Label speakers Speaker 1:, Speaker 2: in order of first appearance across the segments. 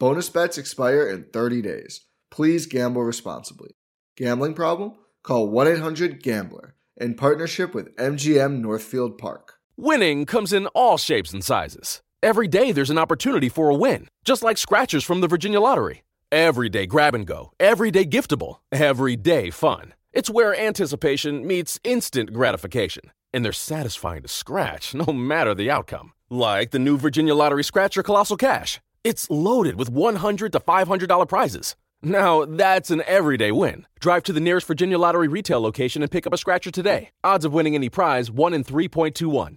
Speaker 1: Bonus bets expire in 30 days. Please gamble responsibly. Gambling problem? Call 1 800 Gambler in partnership with MGM Northfield Park.
Speaker 2: Winning comes in all shapes and sizes. Every day there's an opportunity for a win, just like scratchers from the Virginia Lottery. Every day grab and go, every day giftable, every day fun. It's where anticipation meets instant gratification, and they're satisfying to scratch no matter the outcome. Like the new Virginia Lottery Scratcher Colossal Cash. It's loaded with 100 to $500 prizes. Now, that's an everyday win. Drive to the nearest Virginia Lottery retail location and pick up a scratcher today. Odds of winning any prize 1 in 3.21.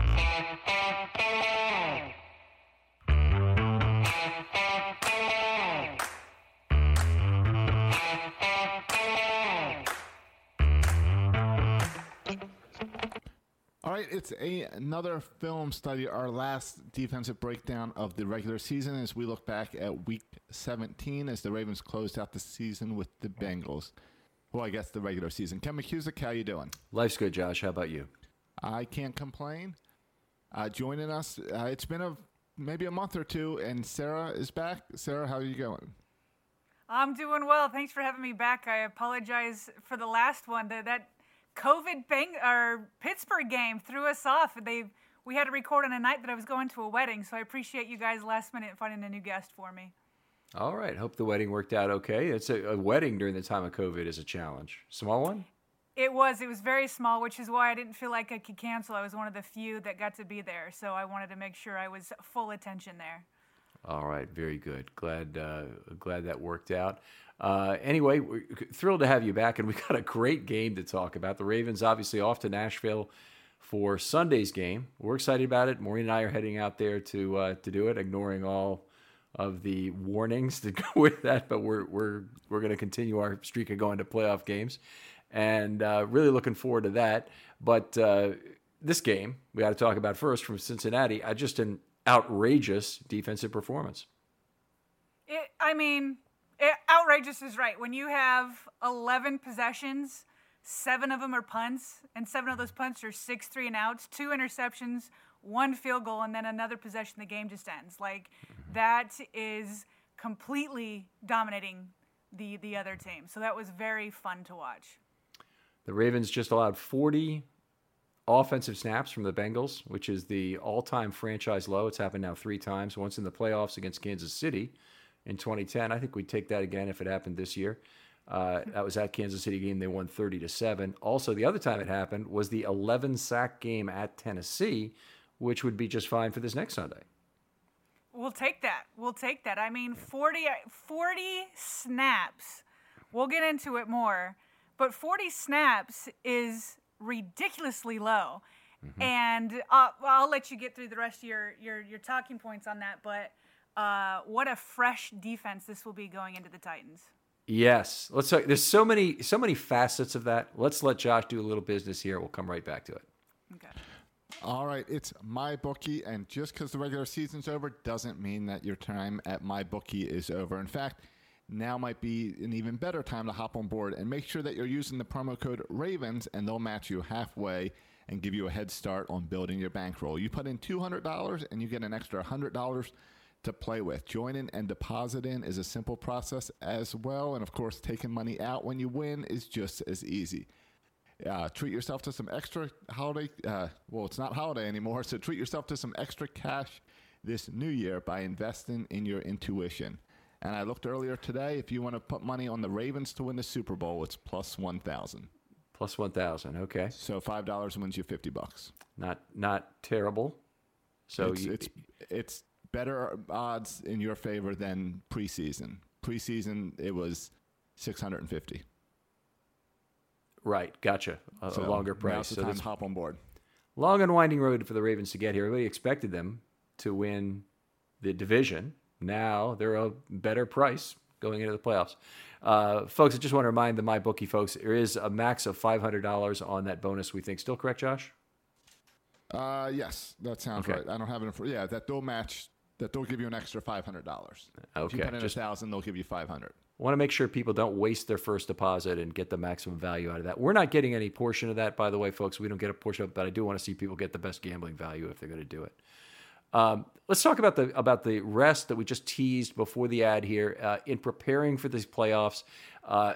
Speaker 3: It's a, another film study, our last defensive breakdown of the regular season as we look back at week 17 as the Ravens closed out the season with the Bengals. Well, I guess the regular season. Ken McKusick, how you doing?
Speaker 4: Life's good, Josh. How about you?
Speaker 3: I can't complain. Uh, joining us, uh, it's been a maybe a month or two, and Sarah is back. Sarah, how are you going?
Speaker 5: I'm doing well. Thanks for having me back. I apologize for the last one. That, that COVID bang or Pittsburgh game threw us off. They we had to record on a night that I was going to a wedding, so I appreciate you guys last minute finding a new guest for me.
Speaker 4: All right. Hope the wedding worked out okay. It's a, a wedding during the time of COVID is a challenge. Small one.
Speaker 5: It was. It was very small, which is why I didn't feel like I could cancel. I was one of the few that got to be there, so I wanted to make sure I was full attention there.
Speaker 4: All right, very good. Glad uh, glad that worked out. Uh, anyway, we're thrilled to have you back, and we got a great game to talk about. The Ravens obviously off to Nashville for Sunday's game. We're excited about it. Maureen and I are heading out there to uh, to do it, ignoring all of the warnings to go with that. But we're we're we're going to continue our streak of going to playoff games, and uh, really looking forward to that. But uh, this game we got to talk about first from Cincinnati. I just an outrageous defensive performance.
Speaker 5: It, I mean, outrageous is right. When you have 11 possessions, seven of them are punts, and seven of those punts are six three and outs, two interceptions, one field goal, and then another possession, the game just ends. Like, mm-hmm. that is completely dominating the the other team. So that was very fun to watch.
Speaker 4: The Ravens just allowed 40 offensive snaps from the Bengals, which is the all-time franchise low. It's happened now three times. Once in the playoffs against Kansas City in 2010. I think we'd take that again if it happened this year. Uh, that was at Kansas City game. They won 30 to seven. Also, the other time it happened was the 11 sack game at Tennessee, which would be just fine for this next Sunday.
Speaker 5: We'll take that. We'll take that. I mean, 40, 40 snaps. We'll get into it more, but 40 snaps is ridiculously low. Mm-hmm. And uh, I'll let you get through the rest of your, your, your talking points on that. But uh, what a fresh defense this will be going into the Titans.
Speaker 4: Yes, let's. Talk, there's so many so many facets of that. Let's let Josh do a little business here. We'll come right back to it.
Speaker 5: Okay.
Speaker 3: All right, it's MyBookie, and just because the regular season's over doesn't mean that your time at MyBookie is over. In fact, now might be an even better time to hop on board and make sure that you're using the promo code Ravens, and they'll match you halfway and give you a head start on building your bankroll. You put in two hundred dollars, and you get an extra hundred dollars to play with. Joining and depositing is a simple process as well. And of course, taking money out when you win is just as easy. Uh, treat yourself to some extra holiday. Uh, well, it's not holiday anymore, so treat yourself to some extra cash this new year by investing in your intuition. And I looked earlier today. If you want to put money on the Ravens to win the Super Bowl, it's plus one thousand.
Speaker 4: Plus one thousand. Okay.
Speaker 3: So five dollars wins you fifty bucks.
Speaker 4: Not not terrible. So
Speaker 3: it's,
Speaker 4: you,
Speaker 3: it's it's better odds in your favor than preseason. Preseason, it was 650.
Speaker 4: Right, gotcha. A, so a longer price.
Speaker 3: So time to hop on board.
Speaker 4: Long and winding road for the Ravens to get here. Everybody expected them to win the division. Now they're a better price going into the playoffs. Uh, folks, I just want to remind the MyBookie folks there is a max of $500 on that bonus, we think. Still correct, Josh?
Speaker 3: Uh, yes, that sounds okay. right. I don't have it in. Yeah, that they'll match that they'll give you an extra five hundred dollars.
Speaker 4: Okay,
Speaker 3: if you put in just a thousand, they'll give you five hundred.
Speaker 4: Want to make sure people don't waste their first deposit and get the maximum value out of that. We're not getting any portion of that, by the way, folks. We don't get a portion of it, but I do want to see people get the best gambling value if they're going to do it. Um, let's talk about the about the rest that we just teased before the ad here. Uh, in preparing for these playoffs, uh,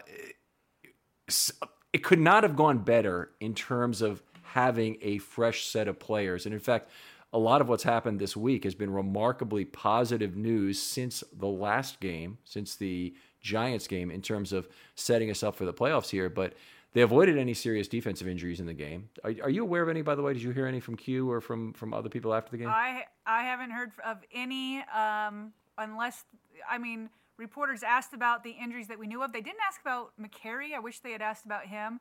Speaker 4: it could not have gone better in terms of having a fresh set of players. And in fact, a lot of what's happened this week has been remarkably positive news since the last game, since the Giants game, in terms of setting us up for the playoffs here. But they avoided any serious defensive injuries in the game. Are, are, you aware of any, by the way? Did you hear any from Q or from from other people after the game?
Speaker 5: I I haven't heard of any, um, unless I mean reporters asked about the injuries that we knew of. They didn't ask about Mekari. I wish they had asked about him.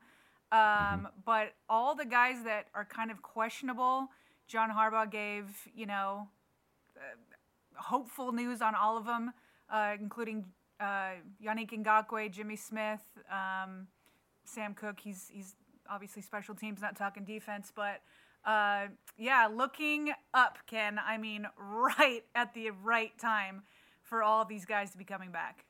Speaker 5: Um, mm-hmm. But all the guys that are kind of questionable John Harbaugh gave, you know, uh, hopeful news on all of them, uh, including uh, Yannick Ngakoue, Jimmy Smith, um, Sam Koch. He's he's obviously special teams, not talking defense, but uh, yeah, looking up, Ken. I mean, right at the right time for all these guys to be coming back.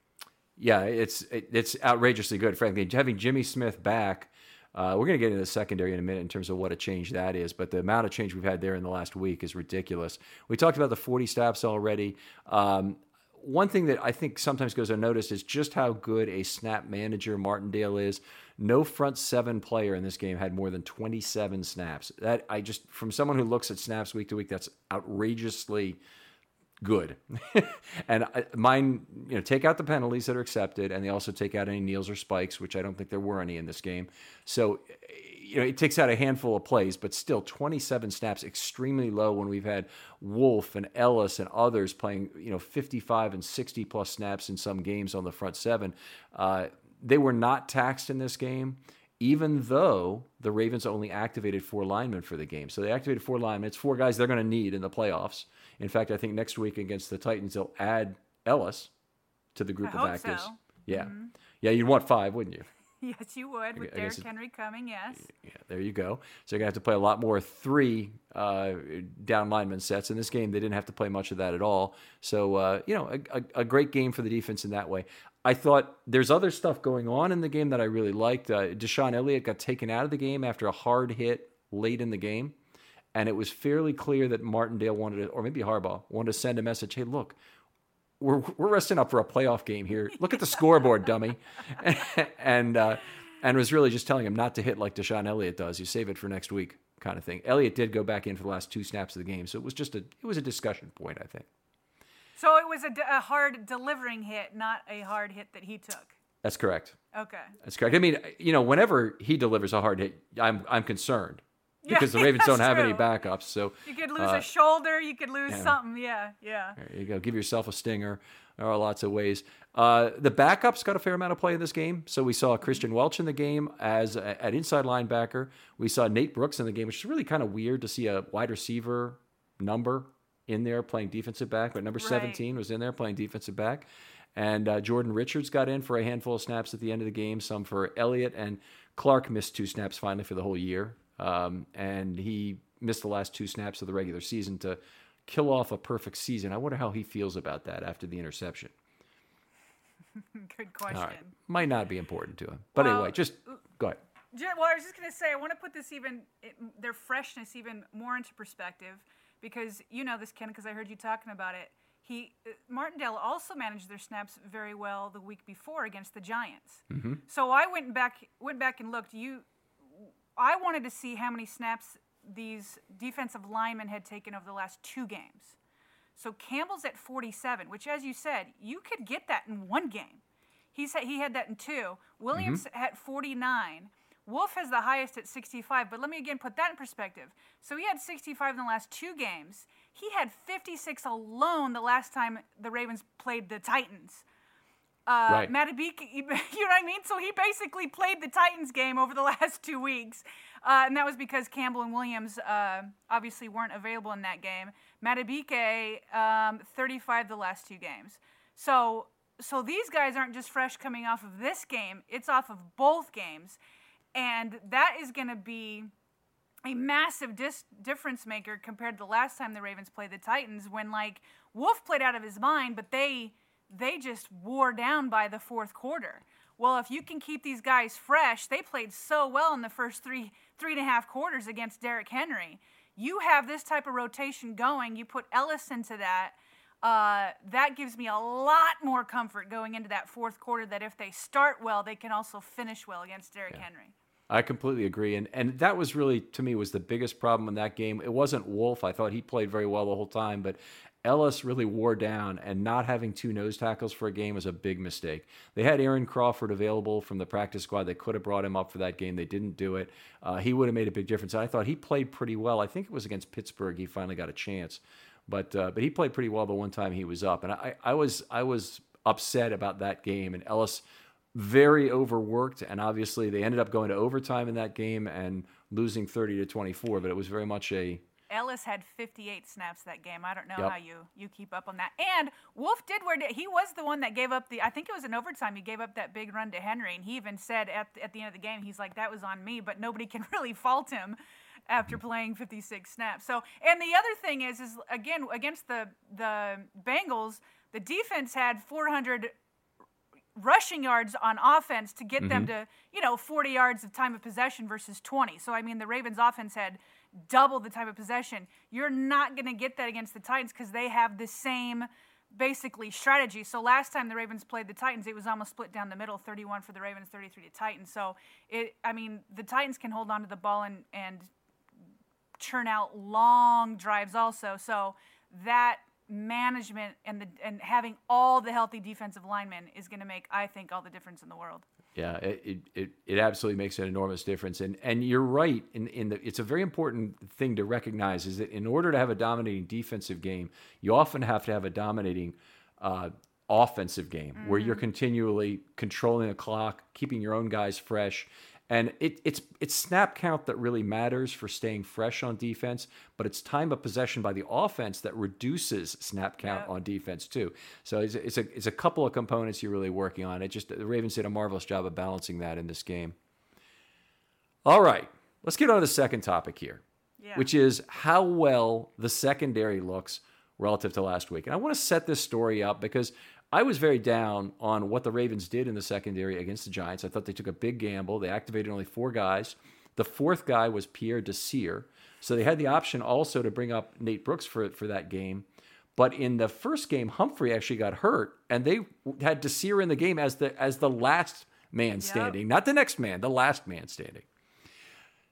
Speaker 4: Yeah, it's it, it's outrageously good. Frankly, having Jimmy Smith back uh, we're going to get into the secondary in a minute in terms of what a change that is, but the amount of change we've had there in the last week is ridiculous. We talked about the 40 stops already. Um, one thing that I think sometimes goes unnoticed is just how good a snap manager Martindale is. No front seven player in this game had more than 27 snaps. That I just, from someone who looks at snaps week to week, that's outrageously good. and mine, you know, take out the penalties that are accepted, and they also take out any kneels or spikes, which I don't think there were any in this game. So, you know, it takes out a handful of plays, but still 27 snaps, extremely low when we've had Wolfe and Ellis and others playing, you know, 55 and 60 plus snaps in some games on the front seven. Uh, they were not taxed in this game even though the Ravens only activated four linemen for the game. So they activated four linemen. It's four guys they're going to need in the playoffs. In fact, I think next week against the Titans, they'll add Ellis to the group
Speaker 5: I
Speaker 4: of actors.
Speaker 5: So.
Speaker 4: Yeah.
Speaker 5: Mm-hmm.
Speaker 4: Yeah, you'd want five, wouldn't you?
Speaker 5: Yes, you would with Derrick Henry coming. Yes.
Speaker 4: Yeah, there you go. So you're gonna have to play a lot more three uh, down lineman sets. In this game, they didn't have to play much of that at all. So uh, you know, a, a, a, great game for the defense in that way. I thought there's other stuff going on in the game that I really liked. Uh, DeShon Elliott got taken out of the game after a hard hit late in the game, and it was fairly clear that Martindale wanted to, or maybe Harbaugh wanted to send a message. Hey, look, we're we're resting up for a playoff game here. Look at the scoreboard, dummy. and uh, and was really just telling him not to hit like DeShon Elliott does. You save it for next week, kind of thing. Elliott did go back in for the last two snaps of the game, so it was just a it was a discussion point, I think.
Speaker 5: So it was a, d- a hard delivering hit, not a hard hit that he took.
Speaker 4: That's correct.
Speaker 5: Okay.
Speaker 4: That's correct. I mean, you know, whenever he delivers a hard hit, I'm I'm concerned
Speaker 5: Yeah,
Speaker 4: because the Ravens don't have any backups. So
Speaker 5: You could lose
Speaker 4: uh,
Speaker 5: a shoulder. You could lose
Speaker 4: yeah.
Speaker 5: something. Yeah, yeah.
Speaker 4: There you go. Give yourself a stinger. There are lots of ways. Uh, the backups got a fair amount of play in this game. So we saw Kristian Welch in the game as a, at inside linebacker. We saw Nate Brooks in the game, which is really kind of weird to see a wide receiver number in there playing defensive back, but number
Speaker 5: Right.
Speaker 4: 17 was in there playing defensive back. And uh, Jordan Richards got in for a handful of snaps at the end of the game, some for Elliott. And Clark missed two snaps finally for the whole year. Um, and he missed the last two snaps of the regular season to kill off a perfect season. I wonder how he feels about that after the interception.
Speaker 5: Good question.
Speaker 4: Right. Might not be important to him. But
Speaker 5: Well,
Speaker 4: anyway, just go ahead.
Speaker 5: Well, I was just going to say, I want to put this even, it, their freshness even more into perspective because you know this, Ken, because I heard you talking about it. He, uh, Martindale also managed their snaps very well the week before against the Giants. So I went back, went back and looked. You, I wanted to see how many snaps these defensive linemen had taken over the last two games. So Campbell's at 47, which, as you said, you could get that in one game. He said he had that in two. Williams mm-hmm. at 49. Wolfe has the highest at 65. But let me again put that in perspective. So he had 65 in the last two games. He had 56 alone the last time the Ravens played the Titans. Uh,
Speaker 4: Right.
Speaker 5: Madubuike, you know what I mean? So he basically played the Titans game over the last two weeks. Uh, and that was because Campbell and Williams uh, obviously weren't available in that game. Madubuike, um, 35 the last two games. So, so these guys aren't just fresh coming off of this game, it's off of both games. And that is going to be a massive dis- difference maker compared to the last time the Ravens played the Titans when like Wolfe played out of his mind, but they they just wore down by the fourth quarter. Well, if you can keep these guys fresh, they played so well in the first three three and a half quarters against Derrick Henry. You have this type of rotation going. You put Ellis into that. Uh, that gives me a lot more comfort going into that fourth quarter. That if they start well, they can also finish well against Derrick Henry.
Speaker 4: I completely agree, and and that was really to me was the biggest problem in that game. It wasn't Wolfe. I thought he played very well the whole time, but Ellis really wore down, and not having two nose tackles for a game was a big mistake. They had Aaron Crawford available from the practice squad. They could have brought him up for that game. They didn't do it. Uh, he would have made a big difference. I thought he played pretty well. I think it was against Pittsburgh. He finally got a chance, but uh, but he played pretty well the one time he was up, and I I was I was upset about that game, and Ellis very overworked and obviously they ended up going to overtime in that game and losing 30 to 24 but it was very much a
Speaker 5: Ellis had 58 snaps that game. I don't know
Speaker 4: Yep.
Speaker 5: how you you keep up on that. And Wolfe did where he was the one that gave up the. I think it was in overtime. He gave up that big run to Henry, and he even said at at the end of the game, he's like, "That was on me," but nobody can really fault him after playing 56 snaps. So, and the other thing is, is again against the the Bengals, the defense had 400 rushing yards on offense to get them mm-hmm. to, you know, 40 yards of time of possession versus 20. So, I mean, the Ravens offense had double the time of possession. You're not going to get that against the Titans because they have the same basically strategy. So, last time the Ravens played the Titans, it was almost split down the middle 31 for the Ravens, 33 to Titans. So, it, I mean, the Titans can hold on to the ball and, and churn out long drives also. So, that management and the and having all the healthy defensive linemen is going to make I think all the difference in the world.
Speaker 4: Yeah it, it, it, absolutely makes an enormous difference. And and you're right in, in the it's a very important thing to recognize is that in order to have a dominating defensive game you often have to have a dominating uh, offensive game where you're continually controlling the clock keeping your own guys fresh and it, it's it's snap count that really matters for staying fresh on defense, but it's time of possession by the offense that reduces snap count
Speaker 5: Yep.
Speaker 4: on defense too. So it's, a- it's a it's a couple of components you're really working on. It just the Ravens did a marvelous job of balancing that in this game. All right, let's get on to the second topic here,
Speaker 5: Yeah.
Speaker 4: which is how well the secondary looks relative to last week. And I want to set this story up because I was very down on what the Ravens did in the secondary against the Giants. I thought they took a big gamble. They activated only four guys. The fourth guy was Pierre Desir. So they had the option also to bring up Nate Brooks for, for that game. But in the first game, Humphrey actually got hurt, and they had Desir in the game as the as the last man standing, yep. not the next man, the last man standing.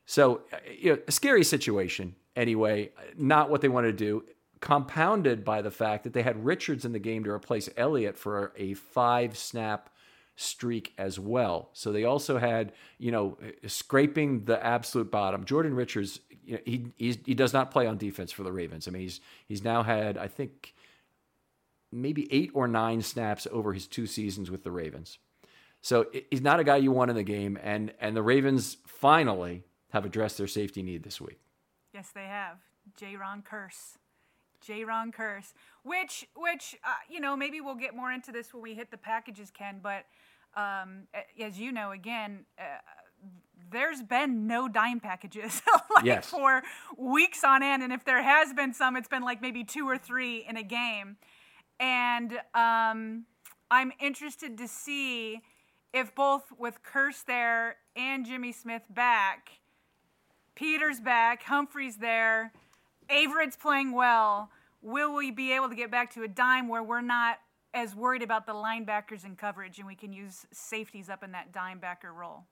Speaker 4: So, uh, you know, a scary situation. Anyway, not what they wanted to do. Compounded by the fact that they had Richards in the game to replace Elliott for a five snap streak as well. So they also had, you know, scraping the absolute bottom. Jordan Richards, you know, he he does not play on defense for the Ravens. I mean, he's he's now had I think maybe eight or nine snaps over his two seasons with the Ravens. So he's not a guy you want in the game, and and the Ravens finally have addressed their safety need this week.
Speaker 5: Yes, they have. Jayron Kearse. Jayron Kearse, which which uh, you know maybe we'll get more into this when we hit the packages, Ken. But um, as you know, again, uh, there's been no dime packages like
Speaker 4: yes.
Speaker 5: for weeks on end, and if there has been some, it's been like maybe two or three in a game. And um, I'm interested to see if both with Kearse there and Jimmy Smith back, Peters back, Humphrey's there, Averett's playing well. Will we be able to get back to a dime where we're not as worried about the linebackers and coverage and we can use safeties up in that dime backer role?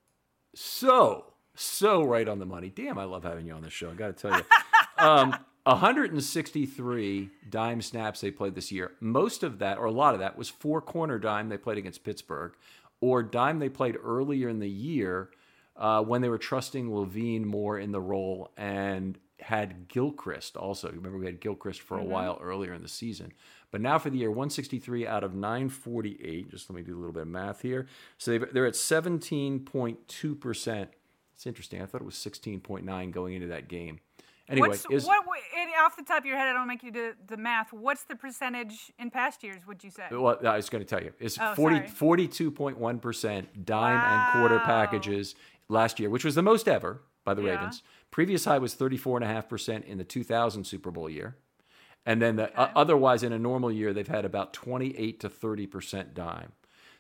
Speaker 4: So, so right on the money. Damn, I love having you on the show. I got to tell you. um, 163 dime snaps they played this year. Most of that, or a lot of that, was four corner dime they played against Pittsburgh, or dime they played earlier in the year uh, when they were trusting Levine more in the role and had Gilchrist also. Remember, we had Gilchrist for a mm-hmm. while earlier in the season. But now for the year, 163 out of 948. Just let me do a little bit of math here. So they're at 17.2%. It's interesting. I thought it was 16.9 going into that game. Anyway,
Speaker 5: what's,
Speaker 4: is,
Speaker 5: what, off the top of your head, I don't make you do the math. What's the percentage in past years? Would you say?
Speaker 4: Well, I was going to tell you. It's oh, 42.1% dime wow. and quarter packages last year, which was the most ever by the yeah. Ravens. Previous high was 34.5% in the 2000 Super Bowl year. And then the, okay. uh, otherwise, in a normal year, they've had about 28 to 30% dime.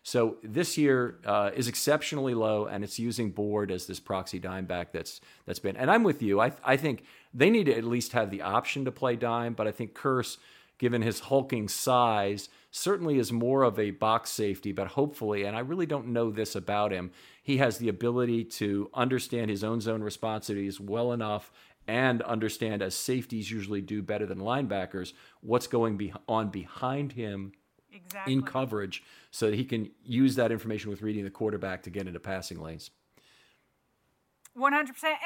Speaker 4: So this year uh, is exceptionally low, and it's using Board as this proxy dime back that's that's been. And I'm with you. I I think they need to at least have the option to play dime, but I think Kearse, given his hulking size, certainly is more of a box safety. But hopefully, and I really don't know this about him, he has the ability to understand his own zone responsibilities well enough and understand, as safeties usually do better than linebackers, what's going be- on behind him
Speaker 5: exactly.
Speaker 4: in coverage so that he can use that information with reading the quarterback to get into passing lanes.
Speaker 5: 100%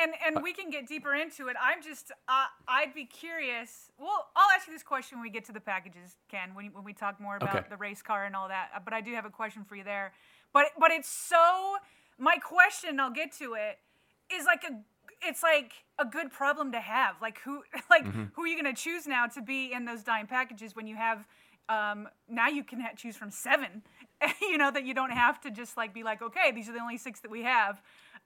Speaker 5: and and uh, we can get deeper into it i'm just uh, i'd be curious well i'll ask you this question when we get to the packages ken when, when we talk more about
Speaker 4: okay.
Speaker 5: the race car and all that but i do have a question for you there but but it's so my question, I'll get to it, is like a it's like a good problem to have. Like who like mm-hmm. who are you going to choose now to be in those dime packages when you have um, now you can ha- choose from seven. you know that you don't have to just like be like okay these are the only six that we have.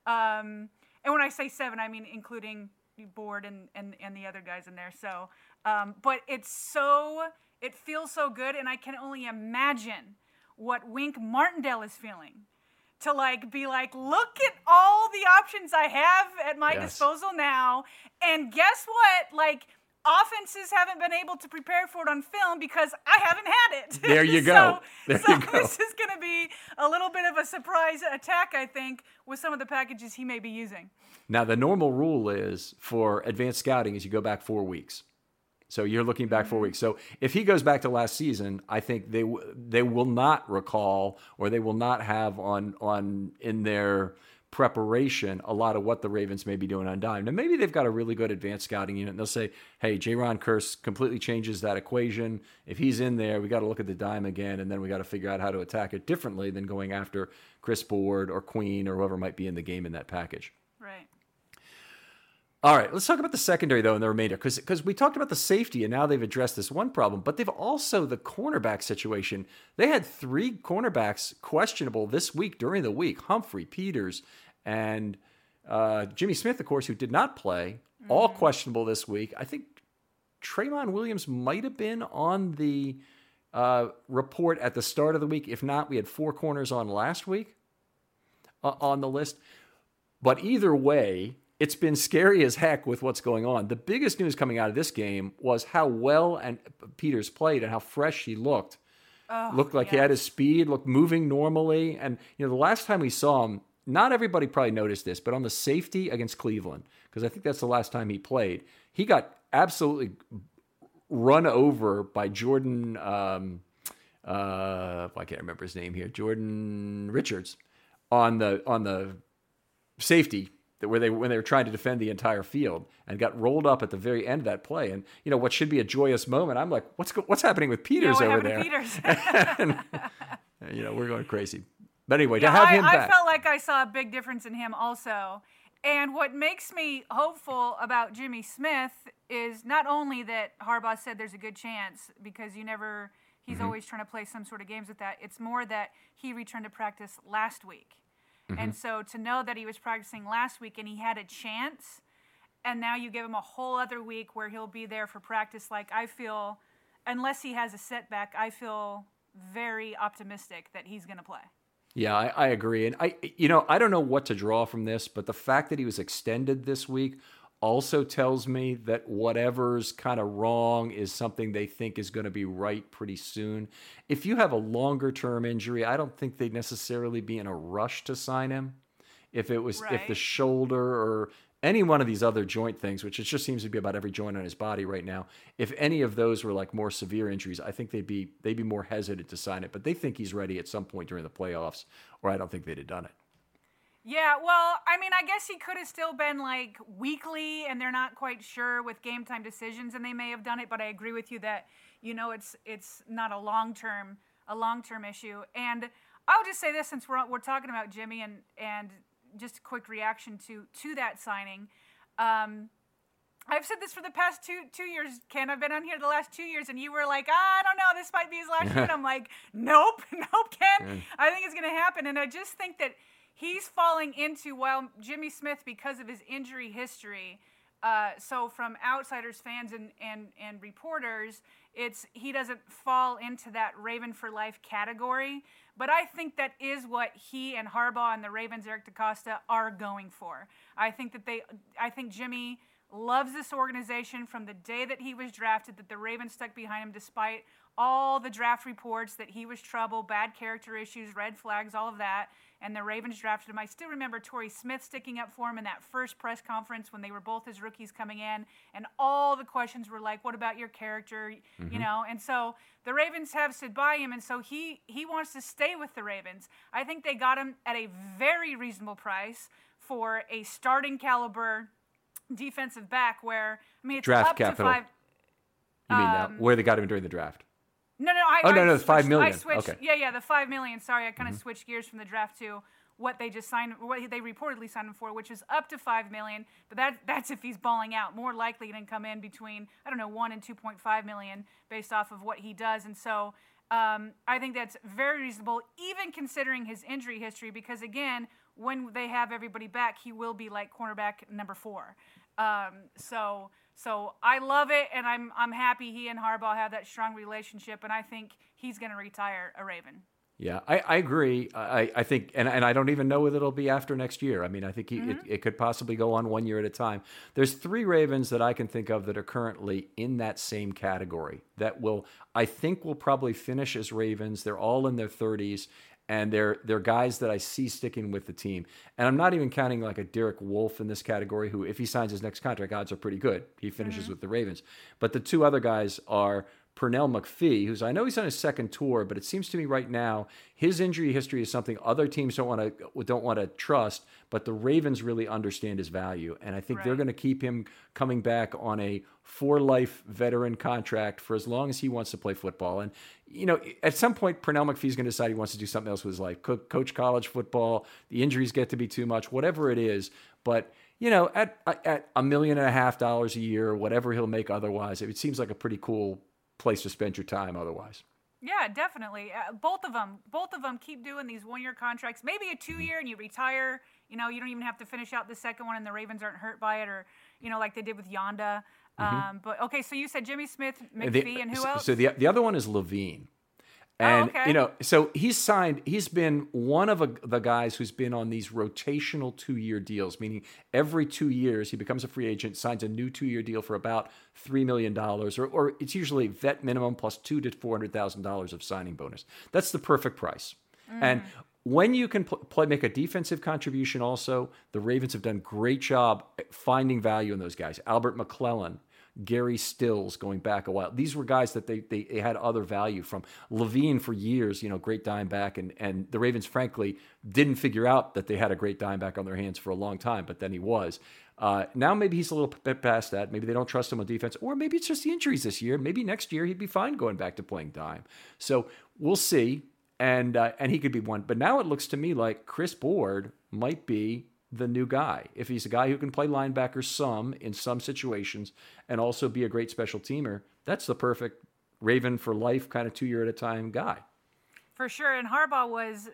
Speaker 5: Um, and when I say seven, I mean including Board and and and the other guys in there. So, um, but it's so it feels so good, and I can only imagine what Wink Martindale is feeling to like be like, look at all the options I have at my yes. disposal now. And guess what? Like, offenses haven't been able to prepare for it on film because I haven't had it.
Speaker 4: There you go.
Speaker 5: so,
Speaker 4: there
Speaker 5: so
Speaker 4: you go.
Speaker 5: this is going to be a little bit of a surprise attack, I think, with some of the packages he may be using.
Speaker 4: Now, the normal rule is for advanced scouting is you go back four weeks. So you're looking back four mm-hmm. weeks. So if he goes back to last season, I think they w- they will not recall or they will not have on on in their preparation a lot of what the Ravens may be doing on dime. Now maybe they've got a really good advanced scouting unit and they'll say, "Hey, Jayron Kearse completely changes that equation. If he's in there, we got to look at the dime again and then we got to figure out how to attack it differently than going after Chris Board or Queen or whoever might be in the game in that package."
Speaker 5: Right.
Speaker 4: All right, let's talk about the secondary though in the remainder because because we talked about the safety and now they've addressed this one problem, but they've also the cornerback situation. They had three cornerbacks questionable this week during the week: Humphrey, Peters, and uh, Jimmy Smith, of course, who did not play, mm-hmm. all questionable this week. I think Tramon Williams might have been on the uh, report at the start of the week. If not, we had four corners on last week uh, on the list. But either way, it's been scary as heck with what's going on. The biggest news coming out of this game was how well and Peters played and how fresh he looked.
Speaker 5: Oh,
Speaker 4: looked like he had his speed, looked moving normally. And you know, the last time we saw him, not everybody probably noticed this, but on the safety against Cleveland, because I think that's the last time he played, he got absolutely run over by Jordan. Um, uh, I can't remember his name here. Jordan Richards on the on the safety that where they when they were trying to defend the entire field and got rolled up at the very end of that play. And you know what should be a joyous moment. I'm like, what's what's happening with Peters
Speaker 5: yeah,
Speaker 4: over there?
Speaker 5: Peters?
Speaker 4: and, you know, we're going crazy. But anyway,
Speaker 5: yeah,
Speaker 4: to have
Speaker 5: I,
Speaker 4: him
Speaker 5: I
Speaker 4: back,
Speaker 5: felt like I saw a big difference in him also. And what makes me hopeful about Jimmy Smith is not only that Harbaugh said there's a good chance because you never he's
Speaker 4: Mm-hmm.
Speaker 5: always trying to play some sort of games with that. It's more that he returned to practice last week.
Speaker 4: Mm-hmm.
Speaker 5: And so to know that he was practicing last week and he had a chance and now you give him a whole other week where he'll be there for practice like I feel unless he has a setback, I feel very optimistic that he's going to play.
Speaker 4: Yeah, I, I agree. And I, you know, I don't know what to draw from this, but the fact that he was extended this week also tells me that whatever's kind of wrong is something they think is going to be right pretty soon. If you have a longer term injury, I don't think they'd necessarily be in a rush to sign him. If it was, if the shoulder or any one of these other joint things, which it just seems to be about every joint on his body right now, if any of those were like more severe injuries, I think they'd be they'd be more hesitant to sign it. But they think he's ready at some point during the playoffs, or I don't think they'd have done it.
Speaker 5: Yeah, well, I mean, I guess he could have still been like weekly, and they're not quite sure with game time decisions, and they may have done it. But I agree with you that you know it's it's not a long term a long term issue. And I'll just say this since we're we're talking about Jimmy and and just a quick reaction to to that signing. Um, I've said this for the past two two years, Ken. I've been on here the last two years, and you were like, "Ah, I don't know, this might be his last year. And I'm like, nope, nope, Ken. I think it's going to happen. And I just think that he's falling into, well Jimmy Smith, because of his injury history, uh, so from outsiders, fans, and, and, and reporters, it's he doesn't fall into that Raven for life category. But I think that is what he and Harbaugh and the Ravens, Eric DeCosta, are going for. I think that they, I think Jimmy loves this organization from the day that he was drafted, that the Ravens stuck behind him despite all the draft reports that he was trouble, bad character issues, red flags, all of that. And the Ravens drafted him. I still remember Torrey Smith sticking up for him in that first press conference when they were both his rookies coming in. And all the questions were like, what about your character? You mm-hmm. know, and so the Ravens have stood by him. And so he, he wants to stay with the Ravens. I think they got him at a very reasonable price for a starting caliber defensive back where I mean it's
Speaker 4: Draft
Speaker 5: up
Speaker 4: capital.
Speaker 5: to five.
Speaker 4: You mean now, um, where they got him during the draft?
Speaker 5: No, no, I.
Speaker 4: Oh, no,
Speaker 5: I
Speaker 4: no, the five million.
Speaker 5: I switched.
Speaker 4: Okay. Mm-hmm.
Speaker 5: Yeah, yeah, the five million. Sorry, I kind of switched gears from the draft to what they just signed, what they reportedly signed him for, which is up to five million. But that that's if he's balling out. More likely to come in between I don't know one and two point five million based off of what he does, and so. Um, I think that's very reasonable, even considering his injury history, because again, when they have everybody back, he will be like cornerback number four. Um, so, so I love it, and I'm I'm happy he and Harbaugh have that strong relationship, and I think he's going to retire a Raven.
Speaker 4: Yeah, I, I agree. I, I think, and, and I don't even know whether it'll be after next year. I mean, I think he, it, mm-hmm. it could possibly go on one year at a time. There's three Ravens that I can think of that are currently in that same category that will, I think, will probably finish as Ravens. They're all in their 30s, and they're they're guys that I see sticking with the team. And I'm not even counting like a Derek Wolfe in this category, who, if he signs his next contract, odds are pretty good. He finishes mm-hmm. with the Ravens. But the two other guys are Pernell McPhee, who's I know he's on his second tour, but it seems to me right now his injury history is something other teams don't want to don't want to trust, but the Ravens really understand his value, and I think they're going to keep him coming back on a for life veteran contract for as long as he wants to play football. And you know, at some point, Pernell McPhee's going to decide he wants to do something else with his life, Co- coach college football. The injuries get to be too much, whatever it is, but. You know, at at a million and a half dollars a year, or whatever he'll make otherwise, it seems like a pretty cool place to spend your time otherwise.
Speaker 5: Yeah, definitely. Uh, both of them, both of them keep doing these one-year contracts. Maybe a two-year, and you retire. You know, you don't even have to finish out the second one, and the Ravens aren't hurt by it, or you know, like they did with Yanda. Um, but okay, so you said Jimmy Smith, McPhee,
Speaker 4: The-
Speaker 5: and who else?
Speaker 4: So the the other one is Levine. Oh, and
Speaker 5: okay.
Speaker 4: you know, so he's signed. He's been one of a, the guys who's been on these rotational two-year deals, meaning every two years he becomes a free agent, signs a new two-year deal for about three million dollars, or, or it's usually vet minimum plus two to four hundred thousand dollars of signing bonus. That's the perfect price. And mm. when you can pl- play, make a defensive contribution, also the Ravens have done great job finding value in those guys. Albert McClellan. Gary Stills going back a while. These were guys that they, they, they had other value from. Levine for years, you know, great dime back. And, and the Ravens, frankly, didn't figure out that they had a great dime back on their hands for a long time, but then he was. Uh, now maybe he's a little bit past that. Maybe they don't trust him on defense, or maybe it's just the injuries this year. Maybe next year he'd be fine going back to playing dime. So we'll see. And uh, and he could be one. But now it looks to me like Chris Board might be the new guy. If he's a guy who can play linebacker some in some situations and also be a great special teamer, that's the perfect Raven for life kind of two year at a time guy.
Speaker 5: For sure. And Harbaugh was,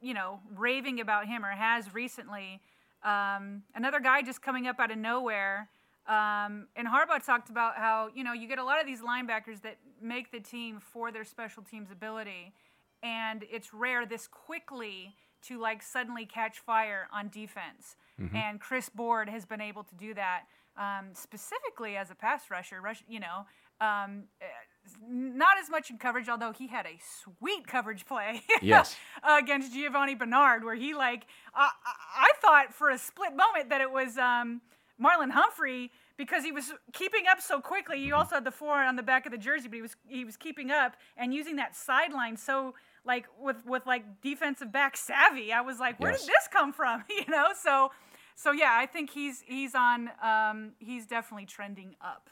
Speaker 5: you know, raving about him or has recently. Um, another guy just coming up out of nowhere. Um, and Harbaugh talked about how, you know, you get a lot of these linebackers that make the team for their special teams ability. And it's rare this quickly to like suddenly catch fire on defense. And Chris Board has been able to do that um, specifically as a pass rusher. Rush, you know, um, eh, not as much in coverage, although he had a sweet coverage play
Speaker 4: Yes.
Speaker 5: against Giovani Bernard, where he like I I I thought for a split moment that it was um, Marlon Humphrey because he was keeping up so quickly. You also had the four on the back of the jersey, but he was he was keeping up and using that sideline so like with with like defensive back savvy. I was like, where
Speaker 4: Yes.
Speaker 5: did this come from? you know, so so yeah, I think he's he's on um, he's definitely trending up.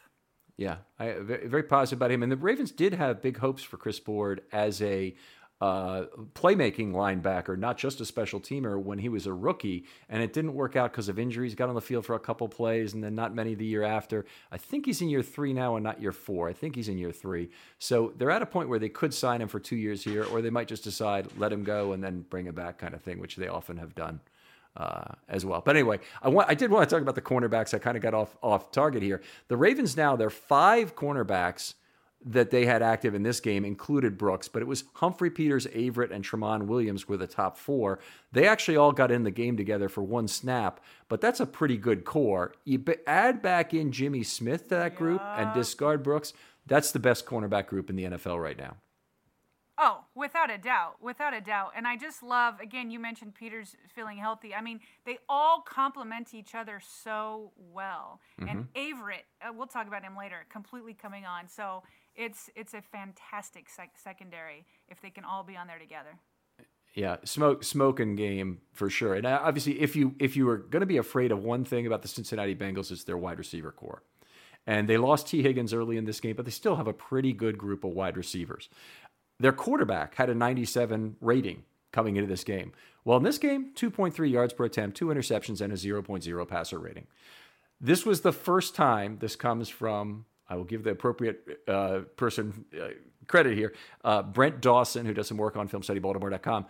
Speaker 4: Yeah, I very, very positive about him. And the Ravens did have big hopes for Chris Board as a uh, playmaking linebacker, not just a special teamer when he was a rookie. And it didn't work out because of injuries. Got on the field for a couple plays and then not many the year after. I think he's in year three now and not year four. I think he's in year three. So they're at a point where they could sign him for two years here, or they might just decide let him go and then bring him back, kind of thing, which they often have done uh, as well. But anyway, I want I did want to talk about the cornerbacks. I kind of got off off target here. The Ravens now they're five cornerbacks that they had active in this game included Brooks, but it was Humphrey Peters, Averett, and Tramon Williams were the top four. They actually all got in the game together for one snap, but that's a pretty good core. You add back in Jimmy Smith to that group and discard Brooks. That's the best cornerback group in the NFL right now.
Speaker 5: Oh, without a doubt, without a doubt. And I just love, again, you mentioned Peters feeling healthy. I mean, they all complement each other so well. And Averett, uh, we'll talk about him later, completely coming on. So it's it's a fantastic sec- secondary if they can all be on there together.
Speaker 4: Yeah, smoke smoking game for sure. And uh, obviously, if you if you were going to be afraid of one thing about the Cincinnati Bengals, it's their wide receiver core. And they lost Tee Higgins early in this game, but they still have a pretty good group of wide receivers. Their quarterback had a 97 rating coming into this game. Well, in this game, 2.3 yards per attempt, two interceptions, and a 0.0 passer rating. This was the first time this comes from, I will give the appropriate uh, person uh, credit here, uh, Brent Dawson, who does some work on filmstudybaltimore.com.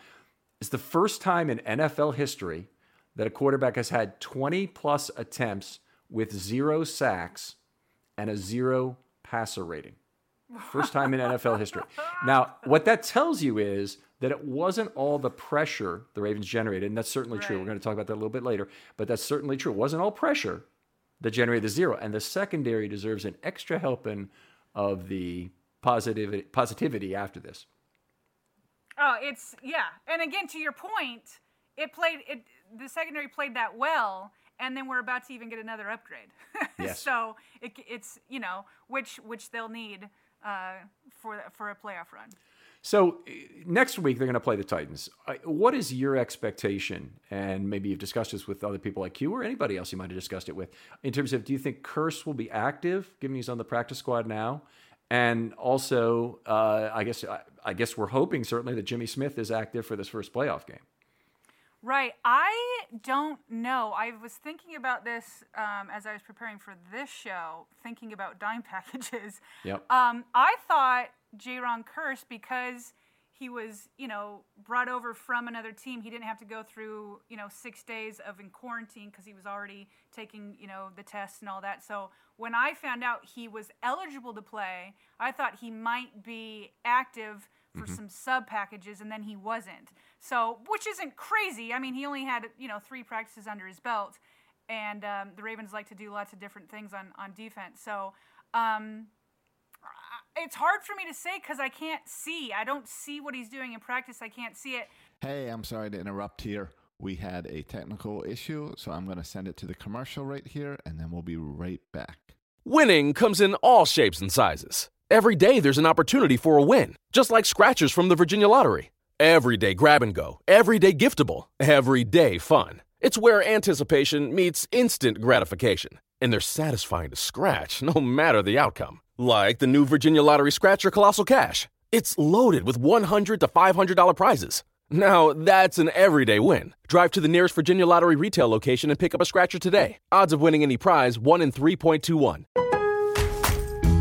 Speaker 4: It's the first time in NFL history that a quarterback has had 20 plus attempts with zero sacks and a zero passer rating. First time in NFL history. Now, what that tells you is that it wasn't all the pressure the Ravens generated, and that's certainly true. We're going to talk about that a little bit later, but that's certainly true. It wasn't all pressure that generated the zero, and the secondary deserves an extra helping of the positivity, positivity after this.
Speaker 5: Oh, it's yeah. And again, to your point, it played it. The secondary played that well, and then we're about to even get another upgrade.
Speaker 4: Yes.
Speaker 5: so it, it's you know which which they'll need uh, for for a playoff run.
Speaker 4: So uh, next week they're going to play the Titans. What is your expectation? And maybe you've discussed this with other people like you or anybody else you might have discussed it with. In terms of, do you think Kearse will be active, given he's on the practice squad now? And also, uh, I guess I, I guess we're hoping certainly that Jimmy Smith is active for this first playoff game.
Speaker 5: Right. I don't know. I was thinking about this um, as I was preparing for this show, thinking about dime packages.
Speaker 4: Yep.
Speaker 5: Um, I thought Jayron Kearse because he was, you know, brought over from another team. He didn't have to go through, you know, six days of in quarantine because he was already taking, you know, the tests and all that. So when I found out he was eligible to play, I thought he might be active for mm-hmm. some sub packages, and then he wasn't. So, which isn't crazy. I mean, he only had you know three practices under his belt, and um, the Ravens like to do lots of different things on on defense. So. Um, it's hard for me to say because I can't see. I don't see what he's doing in practice. I can't see it.
Speaker 3: Hey, I'm sorry to interrupt here. We had a technical issue, so I'm going to send it to the commercial right here, and then we'll be right back.
Speaker 2: Winning comes in all shapes and sizes. Every day there's an opportunity for a win, just like scratchers from the Virginia Lottery. Every day grab and go, every day giftable, every day fun. It's where anticipation meets instant gratification, and they're satisfying to scratch no matter the outcome. Like the new Virginia Lottery Scratcher Colossal Cash. It's loaded with 100 to $500 prizes. Now, that's an everyday win. Drive to the nearest Virginia Lottery retail location and pick up a scratcher today. Odds of winning any prize 1 in 3.21.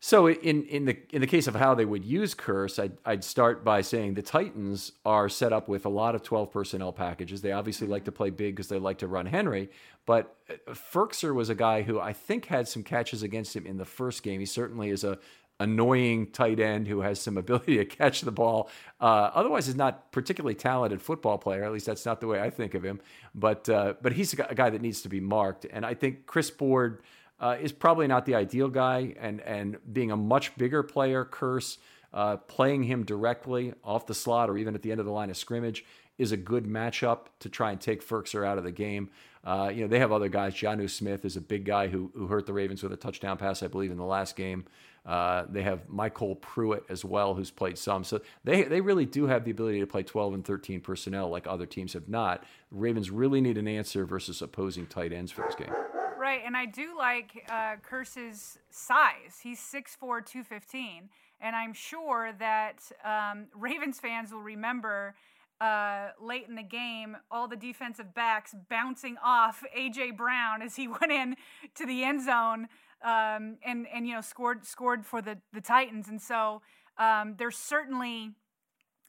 Speaker 4: So in in the in the case of how they would use Kearse, I'd, I'd start by saying the Titans are set up with a lot of 12 personnel packages. They obviously like to play big because they like to run Henry, but uh, Firkser was a guy who I think had some catches against him in the first game. He certainly is a annoying tight end who has some ability to catch the ball. Uh, otherwise, is not particularly talented football player. At least that's not the way I think of him. But uh, but he's a guy that needs to be marked, and I think Chris Board uh, is probably not the ideal guy. And and being a much bigger player, Kearse uh, playing him directly off the slot or even at the end of the line of scrimmage is a good matchup to try and take Firkser out of the game. Uh, you know they have other guys. Jonnu Smith is a big guy who who hurt the Ravens with a touchdown pass, I believe, in the last game. Uh, they have MyCole Pruitt as well, who's played some. So they they really do have the ability to play 12 and 13 personnel like other teams have not. Ravens really need an answer versus opposing tight ends for this game.
Speaker 5: Right, and I do like uh, Kearse's size. He's 6'4", 215, and I'm sure that um, Ravens fans will remember uh, late in the game all the defensive backs bouncing off AJ Brown as he went in to the end zone um, and and you know scored scored for the the Titans, and so um, there's certainly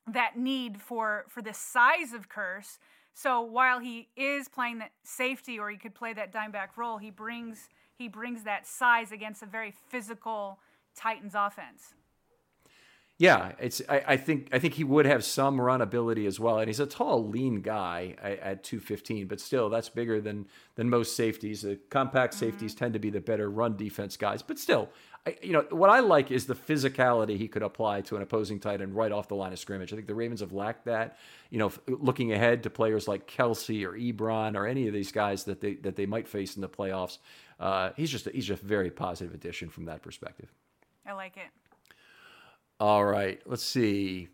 Speaker 5: that need for for the size of Kearse so while he is playing that safety or he could play that dime back role, he brings he brings that size against a very physical Titans offense.
Speaker 4: Yeah, it's. I, I, think. I think he would have some run ability as well, and he's a tall, lean guy at, two fifteen. But still, that's bigger than than most safeties. The compact mm-hmm. safeties tend to be the better run defense guys. But still, I, you know what I like is the physicality he could apply to an opposing tight end right off the line of scrimmage. I think the Ravens have lacked that. You know, looking ahead to players like Kelce or Ebron or any of these guys that they that they might face in the playoffs. Uh, he's just a, he's just a very positive addition from that perspective.
Speaker 5: I like it.
Speaker 4: All right, let's see.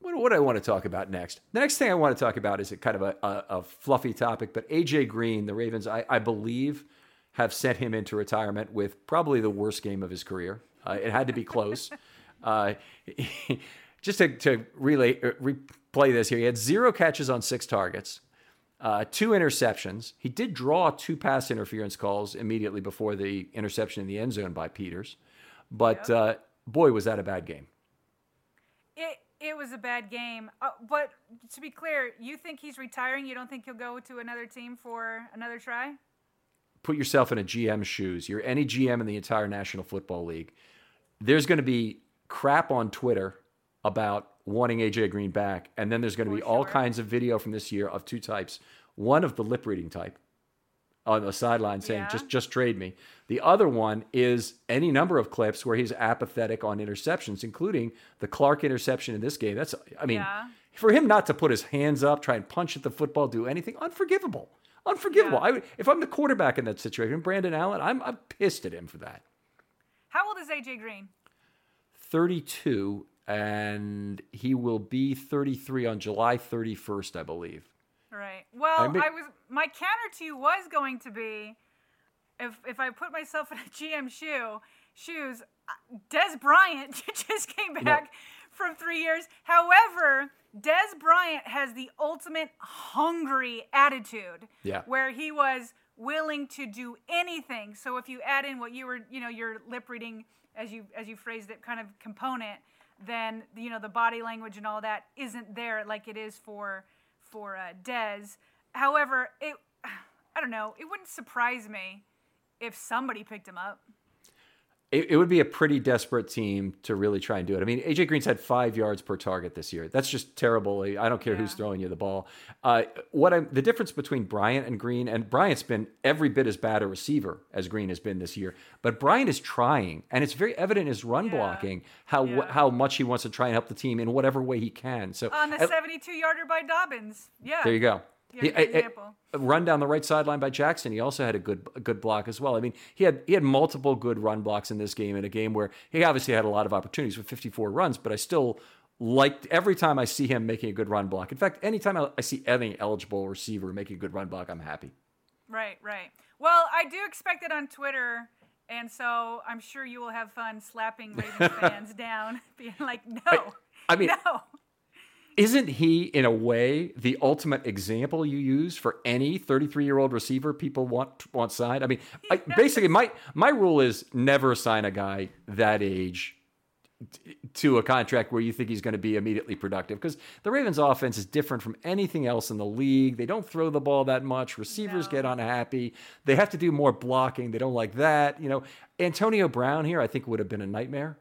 Speaker 4: What, what I want to talk about next? The next thing I want to talk about is a kind of a, a, a fluffy topic, but AJ Green, the Ravens, I, I, believe, have sent him into retirement with probably the worst game of his career. Uh, it had to be close. uh, just to, to relay, uh, replay this here, he had zero catches on six targets, uh, two interceptions. He did draw two pass interference calls immediately before the interception in the end zone by Peters, but. Uh, boy, was that a bad game.
Speaker 5: It it was a bad game. Uh, but to be clear, you think he's retiring? You don't think he'll go to another team for another try?
Speaker 4: Put yourself in a GM shoes. You're any GM in the entire National Football League. There's going to be crap on Twitter about wanting AJ Green back, and then there's going to be sure. all kinds of video from this year of two types. One of the lip reading type, on the sideline saying yeah. just just trade me. The other one is any number of clips where he's apathetic on interceptions, including the Clark interception in this game. That's I mean, yeah. for him not to put his hands up, try and punch at the football, do anything, unforgivable. Unforgivable. Yeah. I if I'm the quarterback in that situation, Brandon Allen, I'm I'm pissed at him for that.
Speaker 5: How old is AJ Green?
Speaker 4: 32 and he will be 33 on July 31st, I believe.
Speaker 5: Right. Well, I, I was my counter to you was going to be if if I put myself in a GM shoe shoes, uh, Dez Bryant just came back no. from three years. However, Dez Bryant has the ultimate hungry attitude.
Speaker 4: Yeah.
Speaker 5: Where he was willing to do anything. So if you add in what you were, you know, your lip reading as you as you phrased it kind of component, then you know the body language and all that isn't there like it is for for uh, Des. However, it I don't know, it wouldn't surprise me if somebody picked him up
Speaker 4: it, it, would be a pretty desperate team to really try and do it. I mean, AJ Green's had five yards per target this year. That's just terrible. I don't care yeah. who's throwing you the ball. Uh, what I'm the difference between Bryant and Green, and Bryant's been every bit as bad a receiver as Green has been this year, but Bryant is trying, and it's very evident in his run yeah. blocking how yeah. how much he wants to try and help the team in whatever way he can. So
Speaker 5: on the 72 yarder by Dobbins, yeah,
Speaker 4: there you go. He, a, a, run down the right sideline by Jackson. He also had a good a good block as well. I mean, he had he had multiple good run blocks in this game in a game where he obviously had a lot of opportunities with 54 runs, but I still liked every time I see him making a good run block. In fact, anytime I, I see any eligible receiver making a good run block, I'm happy.
Speaker 5: Right, right. Well, I do expect it on Twitter. And so I'm sure you will have fun slapping Ravens fans down, being like, no. I, I mean, no
Speaker 4: isn't he in a way the ultimate example you use for any 33 year old receiver people want want signed i mean I, basically my my rule is never sign a guy that age to a contract where you think he's going to be immediately productive because the Ravens offense is different from anything else in the league. They don't throw the ball that much. Receivers no. get unhappy. They have to do more blocking. They don't like that. You know, Antonio Brown here I think would have been a nightmare.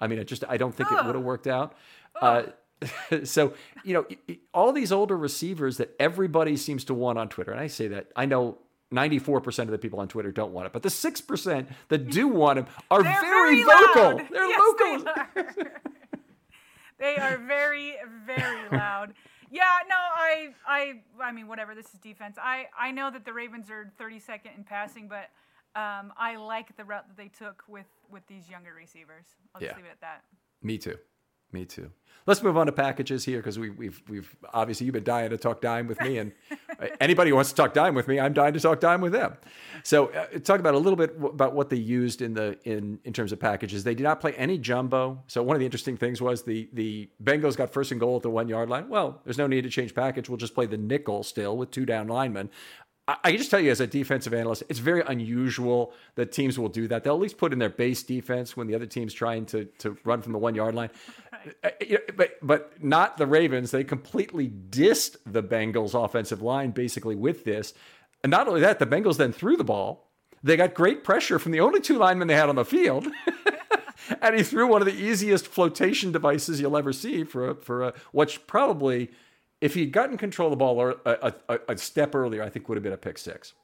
Speaker 4: I mean, it just I don't think oh. it would have worked out. Oh. Uh, so, you know, all these older receivers that everybody seems to want on Twitter, and I say that, I know 94% of the people on Twitter don't want it, but the 6% that do want him are very,
Speaker 5: very
Speaker 4: vocal.
Speaker 5: Loud.
Speaker 4: They're
Speaker 5: yes,
Speaker 4: vocal.
Speaker 5: They are. they are very, very loud. Yeah, no, I, I, I mean, whatever. This is defense. I, I know that the Ravens are 32nd in passing, but um, I like the route that they took with with these younger receivers. I'll just
Speaker 4: yeah.
Speaker 5: leave it at that.
Speaker 4: Me too. Me too. Let's move on to packages here because we, we've we've obviously you've been dying to talk dime with me, and anybody who wants to talk dime with me, I'm dying to talk dime with them. So, uh, talk about a little bit about what they used in the in in terms of packages. They did not play any jumbo. So, one of the interesting things was the the Bengals got first and goal at the one yard line. Well, there's no need to change package. We'll just play the nickel still with two down linemen. I can just tell you as a defensive analyst, it's very unusual that teams will do that. They'll at least put in their base defense when the other team's trying to, to run from the one yard line. Right. Uh, but but not the Ravens. They completely dissed the Bengals offensive line basically with this. And not only that, the Bengals then threw the ball. They got great pressure from the only two linemen they had on the field. and he threw one of the easiest flotation devices you'll ever see for a, for a, which probably – if he'd gotten control of the ball or a, a, a step earlier, I think would have been a pick six.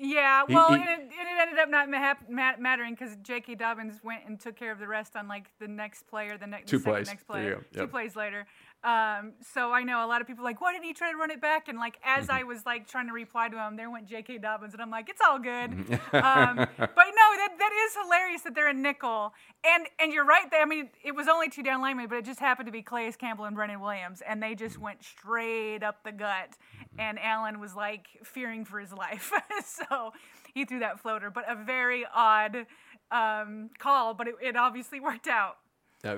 Speaker 5: Yeah, well, he, he, and, it, it, ended up not ma- mattering because J.K. Dobbins went and took care of the rest on like the next play or the next
Speaker 4: two plays.
Speaker 5: next play,
Speaker 4: yep.
Speaker 5: two plays later. Um, so I know a lot of people like, why didn't he try to run it back? And like as I was like trying to reply to him, there went J.K. Dobbins, and I'm like, it's all good. um, but no, that that is hilarious that they're a nickel, and and you're right. There. I mean, it was only two down linemen, but it just happened to be Calais Campbell and Brandon Williams, and they just went straight up the gut, and Allen was like fearing for his life, so he threw that floater. But a very odd um, call, but it, it obviously worked out.
Speaker 4: Uh,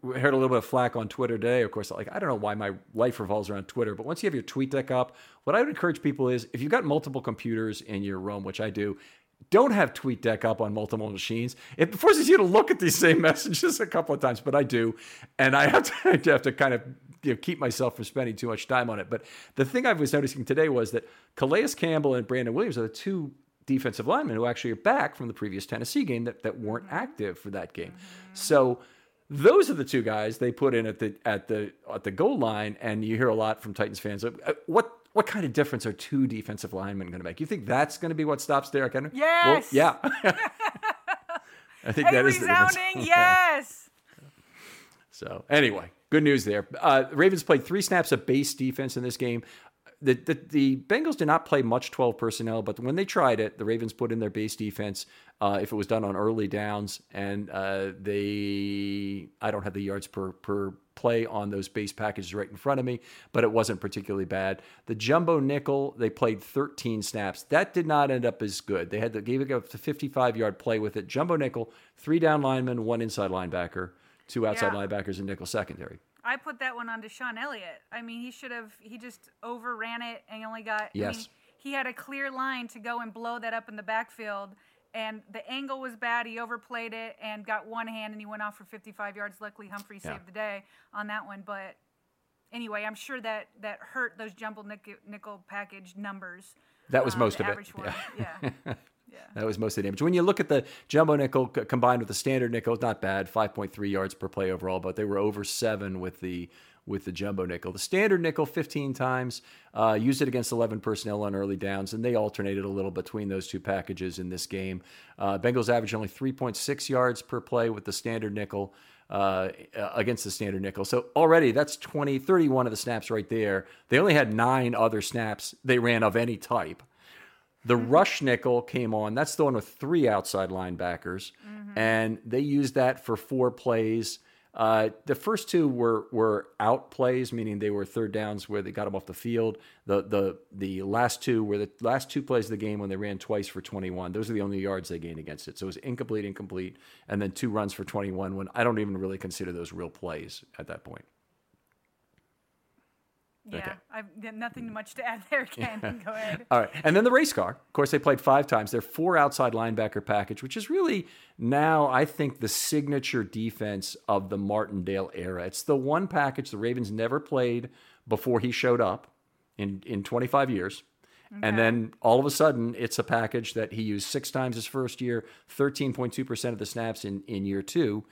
Speaker 4: we heard a little bit of flack on Twitter today. Of course, like I don't know why my life revolves around Twitter, but once you have your TweetDeck up, what I would encourage people is if you've got multiple computers in your room, which I do, don't have TweetDeck up on multiple machines. It forces you to look at these same messages a couple of times, but I do, and I have to, I have to kind of you know, keep myself from spending too much time on it. But the thing I was noticing today was that Calais Campbell and Brandon Williams are the two defensive linemen who actually are back from the previous Tennessee game that, that weren't active for that game. So those are the two guys they put in at the at the at the goal line, and you hear a lot from Titans fans. Uh, what what kind of difference are two defensive linemen going to make? You think that's going to be what stops Derrick Henry?
Speaker 5: Yes.
Speaker 4: Well, yeah. I think that is the difference.
Speaker 5: yes.
Speaker 4: so anyway, good news there. Uh, Ravens played three snaps of base defense in this game the, the, the Bengals did not play much 12 personnel, but when they tried it, the Ravens put in their base defense uh, if it was done on early downs, and uh, they I don't have the yards per per play on those base packages right in front of me, but it wasn't particularly bad. The jumbo nickel they played 13 snaps. That did not end up as good. They had the, gave it up to 55 yard play with it. Jumbo nickel, three down linemen, one inside linebacker two outside
Speaker 5: Yeah.
Speaker 4: linebackers and nickel secondary.
Speaker 5: I put that one on DeShon Elliott. I mean, he should have. He just overran it and he only got. I mean,
Speaker 4: Yes.
Speaker 5: he had a clear line to go and blow that up in the backfield, and the angle was bad. He overplayed it and got one hand, and he went off for 55 yards. Luckily, Humphrey
Speaker 4: Yeah.
Speaker 5: saved the day on that one. But anyway, I'm sure that that hurt those jumbo nickel, nickel package numbers.
Speaker 4: That was
Speaker 5: uh,
Speaker 4: most of it.
Speaker 5: average One. Yeah.
Speaker 4: That was most of the damage. When you look at the jumbo nickel combined with the standard nickel, it's not bad. Five point three yards per play overall, but they were over seven with the with the jumbo nickel. The standard nickel, fifteen times, uh, used it against eleven personnel on early downs, and they alternated a little between those two packages in this game. Uh, Bengals averaged only three point six yards per play with the standard nickel. Uh, against the standard nickel. So already that's 20, 31 of the snaps right there. They only had nine other snaps they ran of any type. The rush nickel came on. That's the one with three outside linebackers, and they used that for four plays. Uh, the first two were were out plays, meaning they were third downs where they got them off the field. The the the last two were the last two plays of the game when they ran twice for 21. Those are the only yards they gained against it. So it was incomplete, incomplete, and then two runs for 21. When I don't even really consider those real plays at that point.
Speaker 5: Yeah.
Speaker 4: Okay.
Speaker 5: I've got nothing much to add there, Ken. Go ahead.
Speaker 4: All right. And then the race car. Of course, they played five times. They're four outside linebacker package, which is really now, I think, the signature defense of the Martindale era. It's the one package the Ravens never played before he showed up in, in 25 years. And then all of a sudden, it's a package that he used six times his first year, 13.2% of the snaps in, in year two.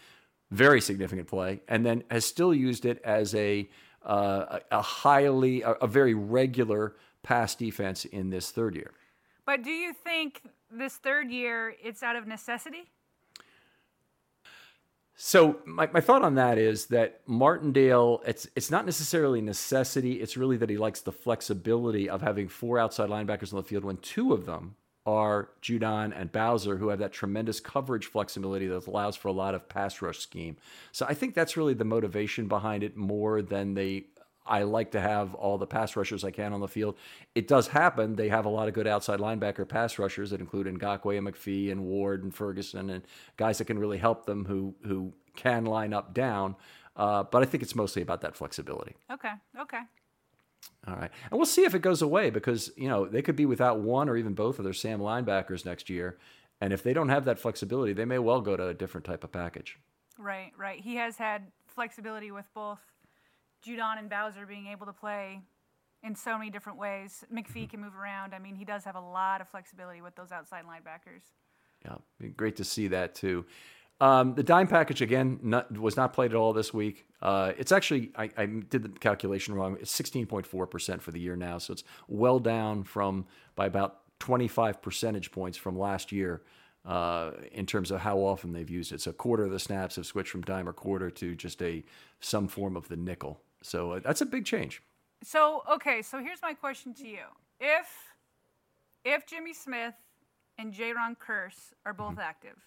Speaker 4: Very significant play. And then has still used it as a, uh, a a highly, a, a very regular pass defense in this third year.
Speaker 5: But do you think this third year it's out of necessity?
Speaker 4: So my, my thought on that is that Martindale, it's it's not necessarily necessity. It's really that he likes the flexibility of having four outside linebackers on the field when two of them are Judon and Bowser, who have that tremendous coverage flexibility that allows for a lot of pass rush scheme. So I think that's really the motivation behind it more than they. I like to have all the pass rushers I can on the field. It does happen. They have a lot of good outside linebacker pass rushers that include Ngakoue and McPhee and Ward and Ferguson and guys that can really help them who who can line up down. Uh, but I think it's mostly about that flexibility.
Speaker 5: Okay. Okay.
Speaker 4: All right. And we'll see if it goes away because, you know, they could be without one or even both of their Sam linebackers next year. And if they don't have that flexibility, they may well go to a different type of package.
Speaker 5: Right, right. He has had flexibility with both Judon and Bowser being able to play in so many different ways. McPhee mm-hmm. can move around. I mean, he does have a lot of flexibility with those outside linebackers.
Speaker 4: Yeah, great to see that too. Um, the dime package again not, was not played at all this week. Uh, it's actually I, I did the calculation wrong. It's sixteen point four percent for the year now, so it's well down from by about twenty five percentage points from last year uh, in terms of how often they've used it. So a quarter of the snaps have switched from dime or quarter to just a some form of the nickel. So uh, that's a big change.
Speaker 5: So, okay, so here's my question to you. If if Jimmy Smith and Jayron Kearse are both
Speaker 4: Mm-hmm.
Speaker 5: active,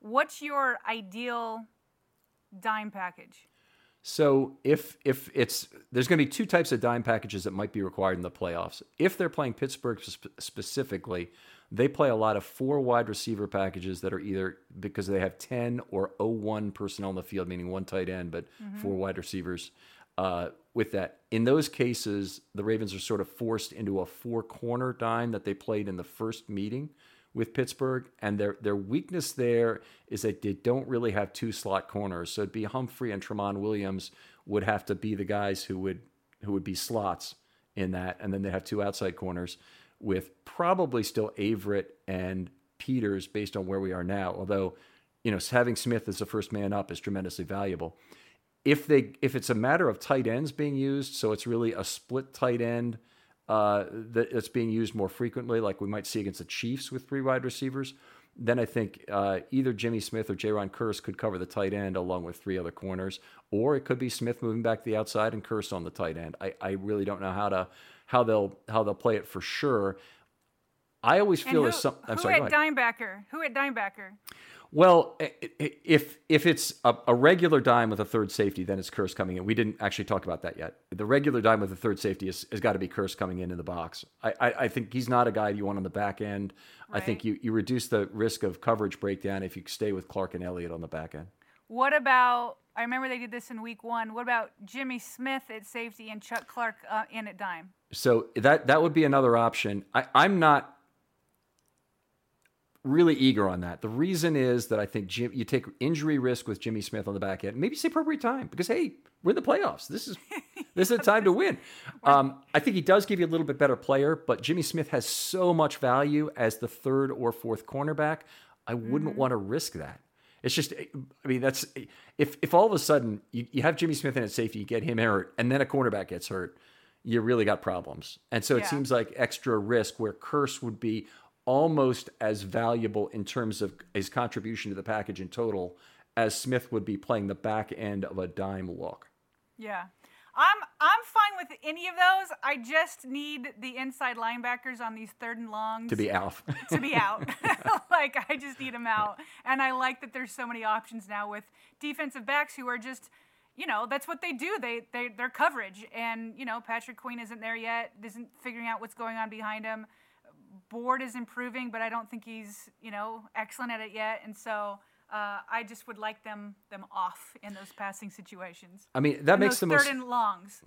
Speaker 5: what's your ideal dime package?
Speaker 4: So if if it's there's going to be two types of dime packages that might be required in the playoffs. If they're playing Pittsburgh sp- specifically, they play a lot of four wide receiver packages that are either because they have 10 or 01 personnel in the field, meaning one tight end, but four wide receivers. Uh, with that, in those cases, the Ravens are sort of forced into a four corner dime that they played in the first meeting with Pittsburgh, and their their weakness there is that they don't really have two slot corners. So it'd be Humphrey and Tramon Williams would have to be the guys who would who would be slots in that, and then they have two outside corners with probably still Averett and Peters based on where we are now. Although, you know, having Smith as the first man up is tremendously valuable. If they if it's a matter of tight ends being used, so it's really a split tight end uh, that that's being used more frequently, like we might see against the Chiefs with three wide receivers, then I think uh, either Jimmy Smith or Jayron Kearse could cover the tight end along with three other corners, or it could be Smith moving back to the outside and Kearse on the tight end. I, I really don't know how to how they'll how they'll play it for sure. I always feel
Speaker 5: who,
Speaker 4: there's some. I'm
Speaker 5: who
Speaker 4: sorry. ahead.
Speaker 5: dimebacker? Who at dimebacker?
Speaker 4: Well, if if it's a, a regular dime with a third safety, then it's Kearse coming in. We didn't actually talk about that yet. The regular dime with a third safety has, has got to be Kearse coming in in the box. I, I, I think he's not a guy you want on the back end. I think you, you reduce the risk of coverage breakdown if you stay with Clark and Elliott on the back end.
Speaker 5: What about? I remember they did this in week one. What about Jimmy Smith at safety and Chuck Clark uh, in at dime?
Speaker 4: So that that would be another option. I, I'm not really eager on that. The reason is that I think Jim, you take injury risk with Jimmy Smith on the back end. Maybe it's the appropriate time because hey, we're in the playoffs. This is this is a time to win. Um, I think he does give you a little bit better player, but Jimmy Smith has so much value as the third or fourth cornerback. I wouldn't mm-hmm. want to risk that. It's just, eh, I mean, that's eh, if if all of a sudden you, you have Jimmy Smith in at safety, you get him hurt, and then a cornerback gets hurt, you really got problems. And so it seems like extra risk where Kearse would be almost as valuable in terms of his contribution to the package in total as Smith would be playing the back end of a dime look.
Speaker 5: Yeah. I'm I'm fine with any of those. I just need the inside linebackers on these third and longs
Speaker 4: To be out.
Speaker 5: to be out. like I just need them out. And I like that there's so many options now with defensive backs who are just you know, that's what they do. They they they're coverage and you know, Patrick Queen isn't there yet, isn't figuring out what's going on behind him. Board is improving, but I don't think he's, you know, excellent at it yet. And so uh, I just would like them them off in those passing situations.
Speaker 4: I mean, that
Speaker 5: And
Speaker 4: makes the most
Speaker 5: third and longs.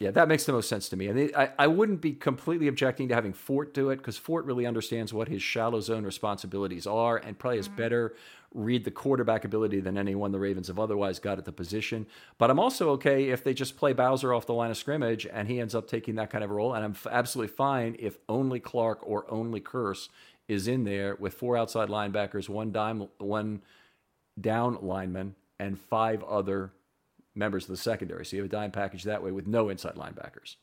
Speaker 4: Yeah, that makes the most sense to me. And I, I wouldn't be completely objecting to having Fort do it because Fort really understands what his shallow zone responsibilities are and probably has better read the quarterback ability than anyone the Ravens have otherwise got at the position. But I'm also okay if they just play Bowser off the line of scrimmage and he ends up taking that kind of role. And I'm f- absolutely fine if only Clark or only Kearse is in there with four outside linebackers, one dime, one down lineman, and five other members of the secondary. So you have a dime package that way with no inside linebackers.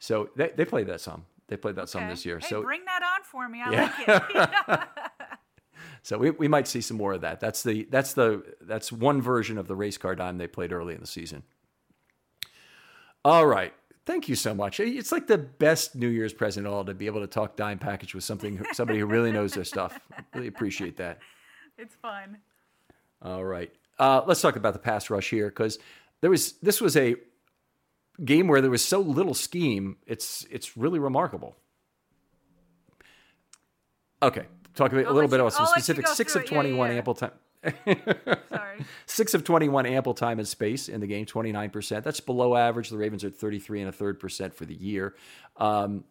Speaker 4: So they, they played that some. They played that some this year.
Speaker 5: Hey,
Speaker 4: so
Speaker 5: bring that on for me. I
Speaker 4: Yeah.
Speaker 5: like it.
Speaker 4: so we, we might see some more of that. That's the that's the that's one version of the race car dime they played early in the season. All right. Thank you so much. It's like the best New Year's present at all to be able to talk dime package with something somebody who really knows their stuff. Really appreciate that.
Speaker 5: it's fun.
Speaker 4: All right. Uh, let's talk about the pass rush here because there was this was a game where there was so little scheme. It's it's really remarkable. Okay, talk a,
Speaker 5: I'll
Speaker 4: little bit
Speaker 5: you-
Speaker 4: about some
Speaker 5: I'll
Speaker 4: specifics. Six of
Speaker 5: it. Yeah, yeah,
Speaker 4: twenty-one
Speaker 5: yeah.
Speaker 4: ample time.
Speaker 5: Sorry.
Speaker 4: Six of 21 ample time and space in the game, 29%. That's below average. The Ravens are at 33 and a third percent for the year. Um,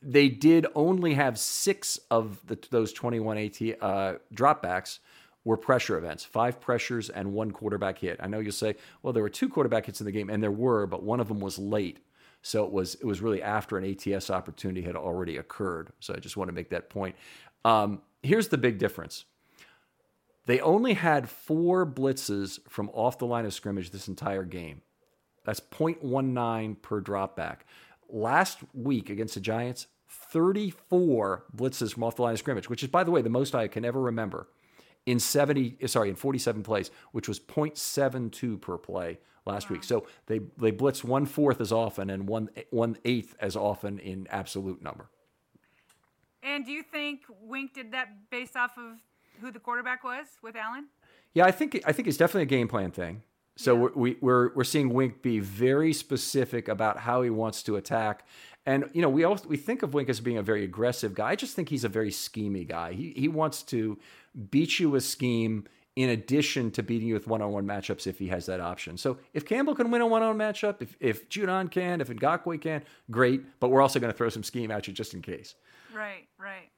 Speaker 4: they did only have six of the, those 21 AT uh, dropbacks were pressure events, five pressures and one quarterback hit. I know you'll say, well, there were two quarterback hits in the game, and there were, but one of them was late. So it was it was really after an ATS opportunity had already occurred. So I just want to make that point. Um, here's the big difference. They only had four blitzes from off the line of scrimmage this entire game. That's 0.19 per dropback. Last week against the Giants, 34 blitzes from off the line of scrimmage, which is, by the way, the most I can ever remember in 70, sorry, in 47 plays, which was 0.72 per play last week. So they, they blitzed one fourth as often and one, one eighth as often in absolute number.
Speaker 5: And do you think Wink did that based off of who the quarterback was with Allen?
Speaker 4: Yeah, I think I think it's definitely a game plan thing. So we're, we, we're we're seeing Wink be very specific about how he wants to attack, and you know we all we think of Wink as being a very aggressive guy. I just think he's a very schemy guy. He he wants to beat you with a scheme in addition to beating you with one-on-one matchups if he has that option. So if Campbell can win a one-on-one matchup, if if Judon can, if Ngakoue can, great. But we're also going to throw some scheme at you just in case.
Speaker 5: Right, right.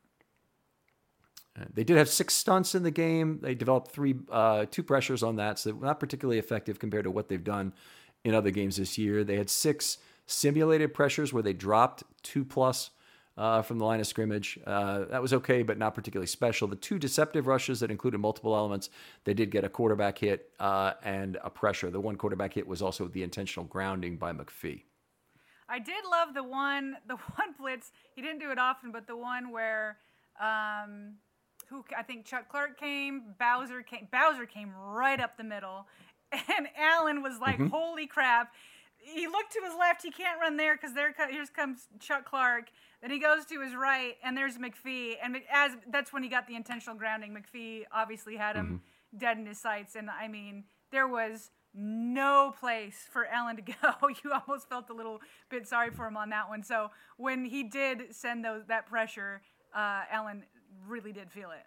Speaker 4: Uh, They did have six stunts in the game. They developed three, uh, two pressures on that, so not particularly effective compared to what they've done in other games this year. They had six simulated pressures where they dropped two plus uh, from the line of scrimmage. Uh, that was okay, but not particularly special. The two deceptive rushes that included multiple elements, they did get a quarterback hit uh, and a pressure. The one quarterback hit was also the intentional grounding by McPhee.
Speaker 5: I did love the one, the one blitz. He didn't do it often, but the one where, um, who I think Chuck Clark came, Bowser came, Bowser came right up the middle, and Allen was like, "Holy crap!" He looked to his left. He can't run there because there co- here's comes Chuck Clark. Then he goes to his right, and there's McPhee. And as that's when he got the intentional grounding. McPhee obviously had him dead in his sights, and I mean there was no place for Allen to go. you almost felt a little bit sorry for him on that one. So when he did send those that pressure, uh, Allen really did feel it.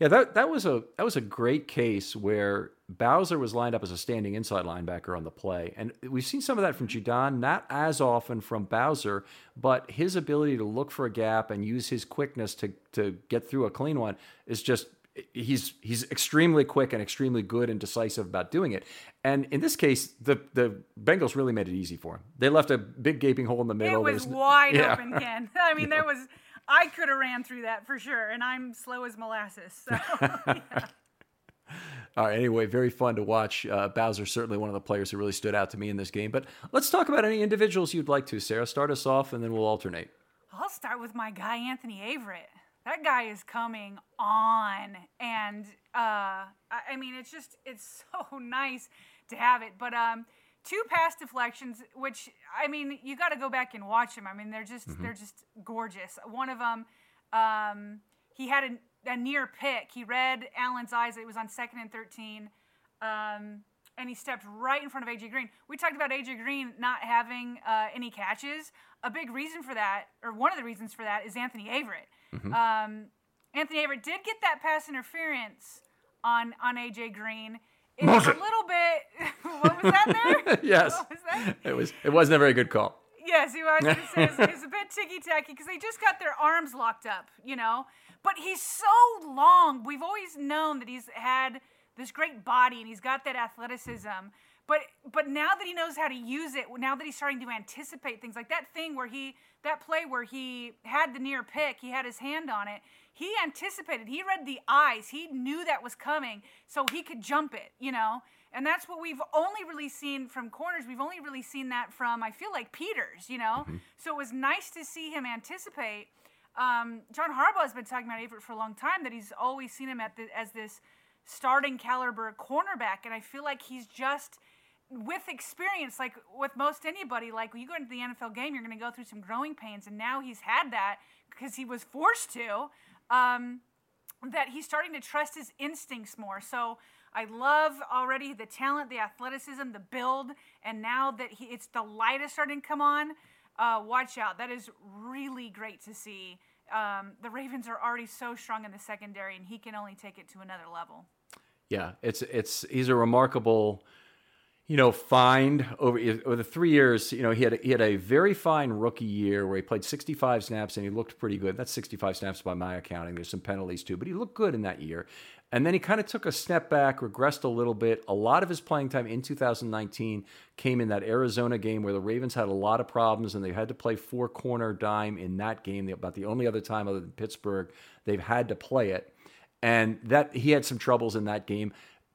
Speaker 4: Yeah, that that was a that was a great case where Bowser was lined up as a standing inside linebacker on the play, and we've seen some of that from mm-hmm. Judon, not as often from Bowser, but his ability to look for a gap and use his quickness to to get through a clean one is just he's he's extremely quick and extremely good and decisive about doing it. And in this case, the the Bengals really made it easy for him. They left a big gaping hole in the middle.
Speaker 5: It was, was wide yeah. open, Ken. I mean, there was I could have ran through that for sure, and I'm slow as molasses. So, yeah.
Speaker 4: All right. Anyway, very fun to watch. Uh, Bowser certainly one of the players who really stood out to me in this game. But let's talk about any individuals you'd like to. Sarah, start us off, and then we'll alternate.
Speaker 5: I'll start with my guy Anthony Averett. That guy is coming on, and uh, I mean, it's just it's so nice to have it. But um, two pass deflections, which I mean, you got to go back and watch them. I mean, they're just mm-hmm. they're just gorgeous. One of them, um, he had a, a, near pick. He read Allen's eyes. It was on second and thirteen, um, and he stepped right in front of AJ Green. We talked about AJ Green not having uh, any catches. A big reason for that, or one of the reasons for that, is Anthony Averett. Mm-hmm. Um, Anthony Averett did get that pass interference on on AJ Green it's was a little bit. what was that there?
Speaker 4: yes. Was that? It was. It wasn't a very good call.
Speaker 5: Yes, he was. It's, it's a bit ticky tacky because they just got their arms locked up, you know. But he's so long. We've always known that he's had this great body and he's got that athleticism. But but now that he knows how to use it, now that he's starting to anticipate things like that thing where he that play where he had the near pick, he had his hand on it he anticipated, he read the eyes, he knew that was coming, so he could jump it, you know? And that's what we've only really seen from corners. We've only really seen that from, I feel like, Peters, you know? Mm-hmm. So it was nice to see him anticipate. Um, John Harbaugh has been talking about Averett for a long time, that he's always seen him at the, as this starting caliber cornerback. And I feel like he's just with experience, like with most anybody, like when you go into the NFL game, you're going to go through some growing pains, and now he's had that because he was forced to um, that he's starting to trust his instincts more. So I love already the talent, the athleticism, the build, and now that he, it's the light is starting to come on. Uh, watch out. That is really great to see. Um, the Ravens are already so strong in the secondary, and he can only take it to another level.
Speaker 4: Yeah, it's it's he's a remarkable you know, find over, over the three years, you know, he had he had a very fine rookie year where he played 65 snaps and he looked pretty good. That's 65 snaps by my accounting. There's some penalties too, but he looked good in that year. And then he kind of took a step back, regressed a little bit. A lot of his playing time in 2019 came in that Arizona game where the Ravens had a lot of problems and they had to play four corner dime in that game. About the only other time other than Pittsburgh they've had to play it. And that he had some troubles in that game.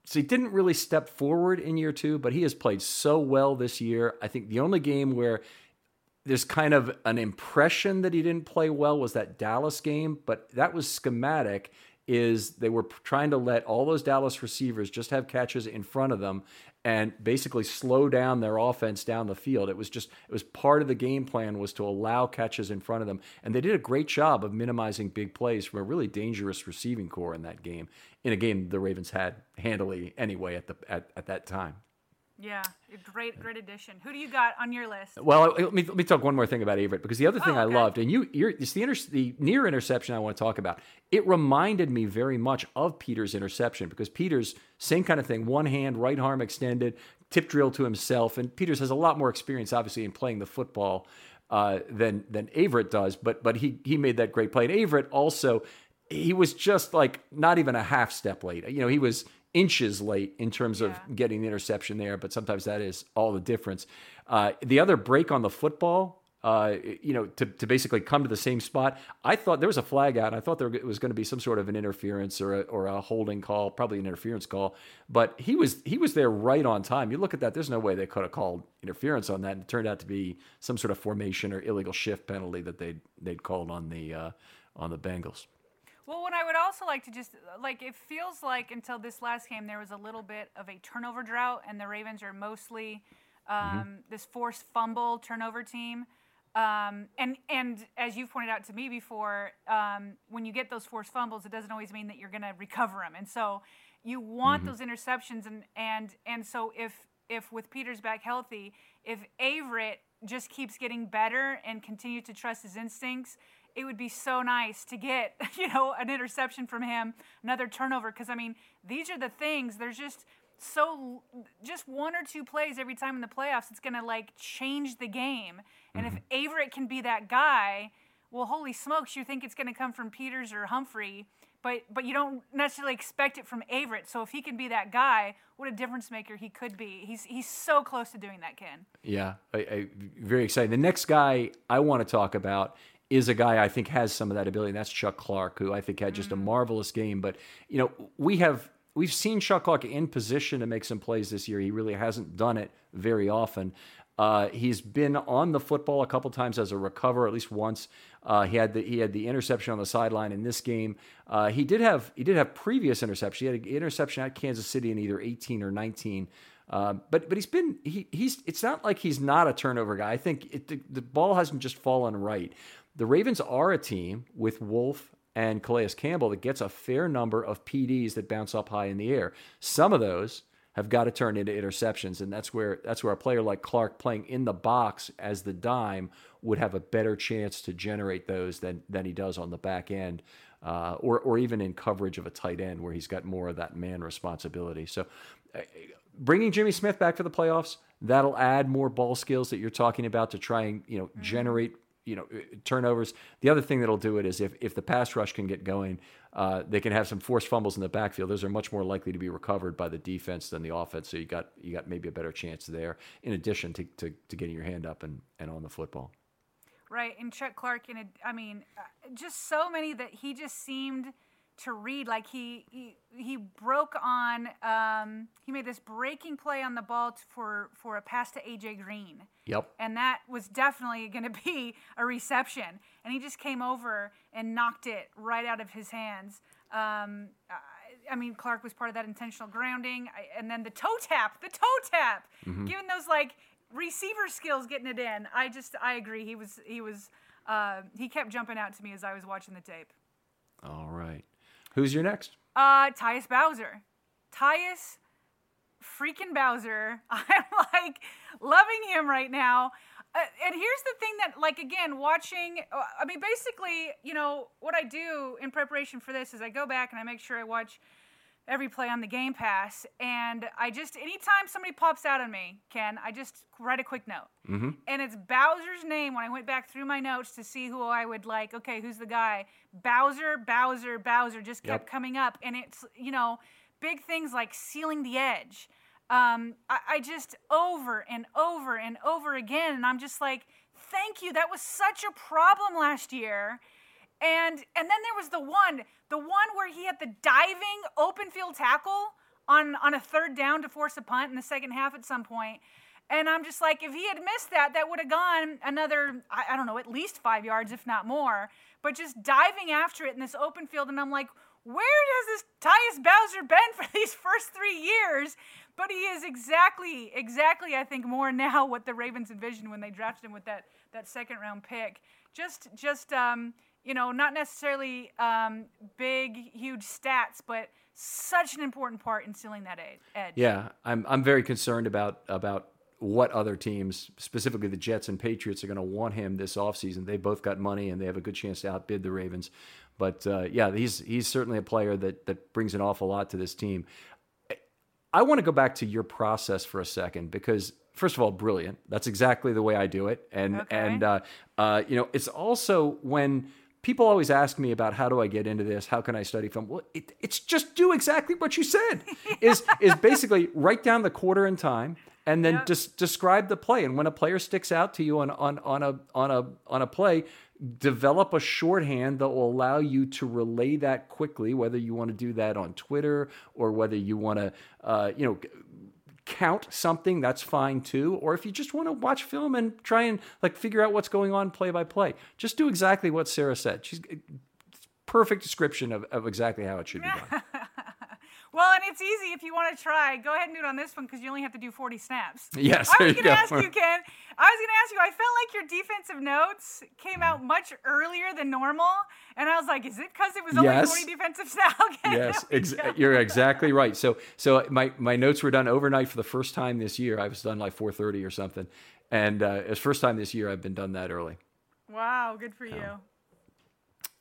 Speaker 4: So he didn't really step forward in year two, but he has played so well this year. I think the only game where there's kind of an impression that he didn't play well was that Dallas game, but that was schematic. Is they were trying to let all those Dallas receivers just have catches in front of them and basically slow down their offense down the field. It was just it was part of the game plan was to allow catches in front of them, and they did a great job of minimizing big plays from a really dangerous receiving corps in that game. In a game the Ravens had handily anyway at the at, at that time.
Speaker 5: Yeah, great, great addition. Who do you got on your list?
Speaker 4: Well, let me, let me talk one more thing about Averett because the other thing oh, okay. I loved, and you, you're, it's the, inter, the near interception I want to talk about. It reminded me very much of Peters' interception because Peters, same kind of thing, one hand, right arm extended, tip drill to himself, and Peters has a lot more experience, obviously, in playing the football uh, than than Averett does. But but he he made that great play. And Averett also, he was just like not even a half step late. You know, he was inches late in terms yeah. of getting the interception there, but sometimes that is all the difference. Uh, the other break on the football, uh, you know, to, to basically come to the same spot, I thought there was a flag out. I thought there was going to be some sort of an interference or a, or a holding call, probably an interference call, but he was he was there right on time. You look at that, there's no way they could have called interference on that. And it turned out to be some sort of formation or illegal shift penalty that they'd they'd called on the uh, on the Bengals.
Speaker 5: Well, what I would also like to just like it feels like until this last game there was a little bit of a turnover drought, and the Ravens are mostly um, mm-hmm. this forced fumble turnover team. Um, and and as you've pointed out to me before, um, when you get those forced fumbles, it doesn't always mean that you're going to recover them. And so you want mm-hmm. those interceptions, and and and so if if with Peters back healthy, if Averett just keeps getting better and continues to trust his instincts, it would be so nice to get, you know, an interception from him, another turnover. Because, I mean, these are the things, there's just so, just one or two plays every time in the playoffs, it's going to like change the game. And mm-hmm. if Averett can be that guy, well, holy smokes, you think it's going to come from Peters or Humphrey but but you don't necessarily expect it from Averett. So if he can be that guy, what a difference maker he could be. He's he's so close to doing that, Ken.
Speaker 4: Yeah, I, I, very exciting. The next guy I want to talk about is a guy I think has some of that ability, and that's Chuck Clark, who I think had just mm. a marvelous game. But you know, we have we've seen Chuck Clark in position to make some plays this year. He really hasn't done it very often. Uh, he's been on the football a couple times as a recover, at least once. Uh, he had the he had the interception on the sideline in this game. Uh, he did have he did have previous interception. He had an interception at Kansas City in either 18 or 19. Uh, but but he's been he he's it's not like he's not a turnover guy. I think it, the, the ball hasn't just fallen right. The Ravens are a team with Wolfe and Calais Campbell that gets a fair number of PDs that bounce up high in the air. Some of those have got to turn into interceptions, and that's where that's where a player like Clark playing in the box as the dime would have a better chance to generate those than than he does on the back end, uh, or or even in coverage of a tight end where he's got more of that man responsibility. So, uh, bringing Jimmy Smith back for the playoffs that'll add more ball skills that you're talking about to try and you know mm-hmm. generate you know turnovers. The other thing that'll do it is if if the pass rush can get going, uh, they can have some forced fumbles in the backfield. Those are much more likely to be recovered by the defense than the offense. So you got you got maybe a better chance there. In addition to to, to getting your hand up and, and on the football.
Speaker 5: Right, and Chuck Clark, and I mean, uh, just so many that he just seemed to read. Like he he, he broke on. Um, he made this breaking play on the ball for for a pass to AJ Green.
Speaker 4: Yep.
Speaker 5: And that was definitely going to be a reception, and he just came over and knocked it right out of his hands. Um, I mean, Clark was part of that intentional grounding, and then the toe tap, the toe tap, mm-hmm. given those like receiver skills, getting it in. I just, I agree. He was, he was, uh, he kept jumping out to me as I was watching the tape.
Speaker 4: All right. Who's your next?
Speaker 5: Uh, Tyus Bowser. Tyus freaking Bowser. I'm like loving him right now. Uh, and here's the thing that, like, again, watching, uh, I mean, basically, you know, what I do in preparation for this is I go back and I make sure I watch every play on the Game Pass. And I just, anytime somebody pops out on me, Ken, I just write a quick note. Mm-hmm. And it's Bowser's name when I went back through my notes to see who I would like, okay, who's the guy? Bowser, Bowser, Bowser just kept yep. coming up. And it's, you know, big things like sealing the edge. Um, I, I just over and over and over again. And I'm just like, thank you. That was such a problem last year. And and then there was the one, the one where he had the diving open field tackle on on a third down to force a punt in the second half at some point. And I'm just like, if he had missed that, that would have gone another, I, I, don't know, at least five yards, if not more. But just diving after it in this open field, and I'm like, where has this Tyus Bowser been for these first three years? But he is exactly, exactly, I think, more now what the Ravens envisioned when they drafted him with that that second round pick. Just, just, um, you know, not necessarily um, big, huge stats, but such an important part in sealing that edge.
Speaker 4: Yeah, I'm I'm very concerned about about what other teams, specifically the Jets and Patriots, are going to want him this offseason. They both got money and they have a good chance to outbid the Ravens. But uh, yeah, he's he's certainly a player that that brings an awful lot to this team. I want to go back to your process for a second because first of all, brilliant. That's exactly the way I do it, and okay. and uh, uh, you know, it's also when people always ask me about how do I get into this? How can I study film? Well, it, it's just do exactly what you said. is is basically write down the quarter in time and then yep. just describe the play. And when a player sticks out to you on on on a on a on a play, develop a shorthand that will allow you to relay that quickly. Whether you want to do that on Twitter or whether you want to, uh, you know count something, that's fine too. Or if you just want to watch film and try and like figure out what's going on play by play, just do exactly what Sarah said. She's uh, perfect description of, of exactly how it should be done.
Speaker 5: Well, and it's easy if you want to try. Go ahead and do it on this one because you only have to do 40 snaps.
Speaker 4: Yes,
Speaker 5: I was going to ask you, Ken. I was going to ask you. I felt like your defensive notes came out much earlier than normal, and I was like, is it because it was only
Speaker 4: Yes.
Speaker 5: 40 defensive snaps? Okay,
Speaker 4: yes, ex- you're exactly right. So, so my, my notes were done overnight for the first time this year. I was done like 4:30 or something, and uh, it's first time this year I've been done that early.
Speaker 5: Wow, good for you.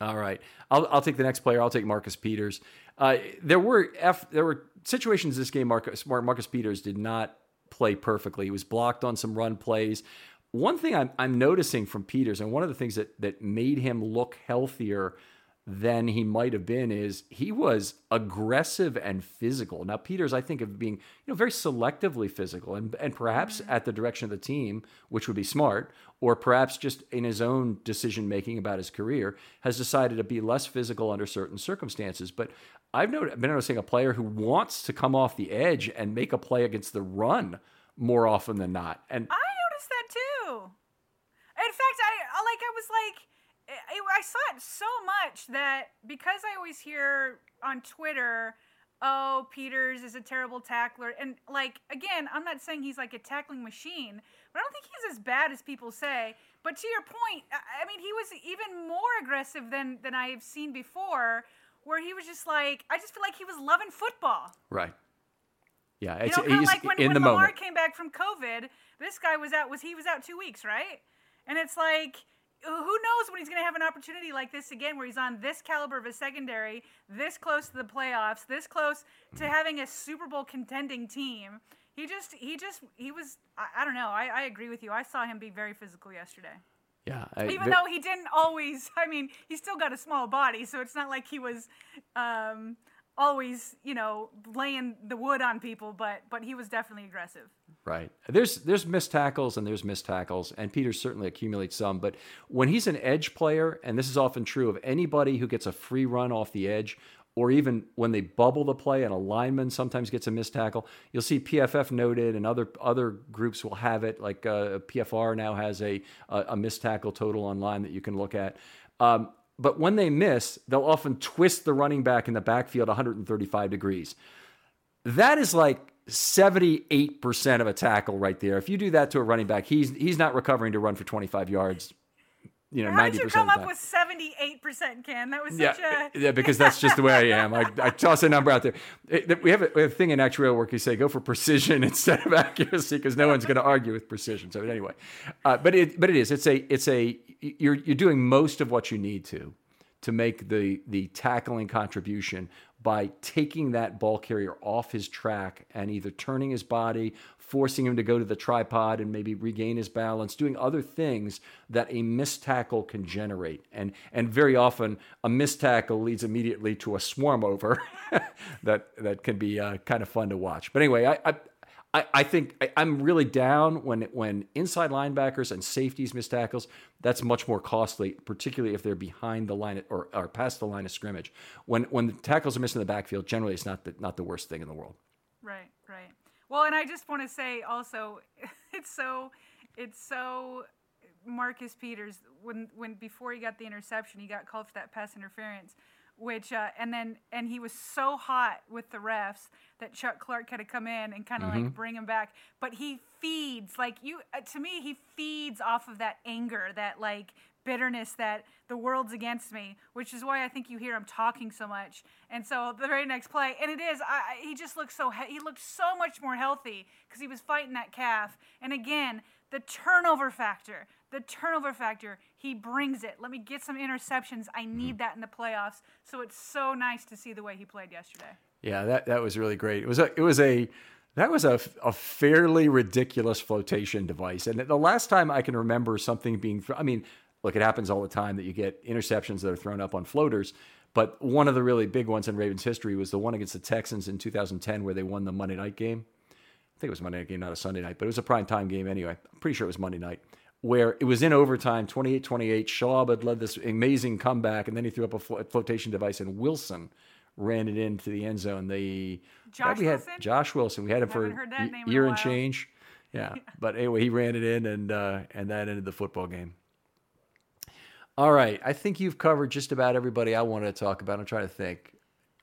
Speaker 4: All right, I'll, I'll take the next player. I'll take Marcus Peters. Uh, there were F, there were situations this game. Marcus Marcus Peters did not play perfectly. He was blocked on some run plays. One thing I'm, I'm noticing from Peters, and one of the things that that made him look healthier than he might have been is he was aggressive and physical. Now Peters, I think of being you know very selectively physical and and perhaps at the direction of the team, which would be smart, or perhaps just in his own decision making about his career, has decided to be less physical under certain circumstances. But I've been noticing a player who wants to come off the edge and make a play against the run more often than not. And
Speaker 5: I noticed that too. In fact, I I- like I was like I, I saw it so much that because I always hear on Twitter, "Oh, Peters is a terrible tackler," and like again, I'm not saying he's like a tackling machine, but I don't think he's as bad as people say. But to your point, I I mean, he was even more aggressive than than I've seen before, where he was just like, I just feel like he was loving football.
Speaker 4: right. Yeah,
Speaker 5: You know, kind of
Speaker 4: he's
Speaker 5: like when,
Speaker 4: in
Speaker 5: when
Speaker 4: the
Speaker 5: Lamar
Speaker 4: moment.
Speaker 5: came back from COVID, this guy was out. Was he was out two weeks, right? And it's like, who knows when he's going to have an opportunity like this again, where he's on this caliber of a secondary, this close to the playoffs, this close to
Speaker 4: Mm-hmm.
Speaker 5: having a Super Bowl contending team. He just, he just, he was. I, I don't know. I, I agree with you. I saw him be very physical yesterday.
Speaker 4: Yeah, I,
Speaker 5: Even
Speaker 4: ve-
Speaker 5: though he didn't always, I mean, he still got a small body, so it's not like he was um, always, you know, laying the wood on people. But but he was definitely aggressive.
Speaker 4: Right. There's there's missed tackles and there's missed tackles, and Peters certainly accumulates some. But when he's an edge player, and this is often true of anybody who gets a free run off the edge, or even when they bubble the play and a lineman sometimes gets a missed tackle, you'll see PFF noted, and other other groups will have it. Like uh, PFR now has a a, a missed tackle total online that you can look at. Um, but when they miss, they'll often twist the running back in the backfield 135 degrees that is like 78% of a tackle right there. If you do that to a running back, he's he's not recovering to run for 25 yards, you know,
Speaker 5: How
Speaker 4: 90%
Speaker 5: did you come up with seventy-eight percent, Ken? That was
Speaker 4: yeah,
Speaker 5: such a
Speaker 4: yeah, because that's just the way I am. I, I toss a number out there. It- we, have a, we have a thing in actuarial work. You say go for precision instead of accuracy because no one's going to argue with precision. So anyway, uh, but it but it is. It's a it's a you're you're doing most of what you need to to make the the tackling contribution by taking that ball carrier off his track and either turning his body, forcing him to go to the tripod and maybe regain his balance, doing other things that a missed tackle can generate. And and very often a missed tackle leads immediately to a swarm over that that can be uh, kind of fun to watch. But anyway, I. I I, think I, I'm really down when when inside linebackers and safeties miss tackles. That's much more costly, particularly if they're behind the line or, or past the line of scrimmage. When when the tackles are missing in the backfield, generally it's not the, not the worst thing in the world.
Speaker 5: Right. Well, and I just want to say also, it's so, it's so Marcus Peters when when before he got the interception, he got called for that pass interference, which uh, and then and he was so hot with the refs that Chuck Clark had to come in and kind of like bring him back. But he feeds like you uh, to me, he feeds off of that anger, that like bitterness that the world's against me, which is why I think you hear him talking so much. And so the very next play, and it is, I, he just looks so he he looked so much more healthy because he was fighting that calf. And again, the turnover factor, the turnover factor, he brings it. Let me get some interceptions. I mm-hmm. need that in the playoffs. So it's so nice to see the way he played yesterday.
Speaker 4: Yeah, that that was really great. It was a it was a that was a, a fairly ridiculous flotation device. And the last time I can remember something being, I mean, look, it happens all the time that you get interceptions that are thrown up on floaters. But one of the really big ones in Ravens history was the one against the Texans in 2010 where they won the Monday night game. I think it was a Monday night game, not a Sunday night, but it was a prime time game anyway. I'm pretty sure it was Monday night, where it was in overtime, 28 28. Schaub had led this amazing comeback, and then he threw up a flotation device, and Wilson ran it into the end zone. They
Speaker 5: Josh
Speaker 4: we had
Speaker 5: Wilson?
Speaker 4: Josh Wilson. We had him for
Speaker 5: Haven't heard that
Speaker 4: a
Speaker 5: name in a
Speaker 4: year and change. Yeah. But anyway, he ran it in and uh, and that ended the football game. All right. I think you've covered just about everybody I wanted to talk about. I'm trying to think.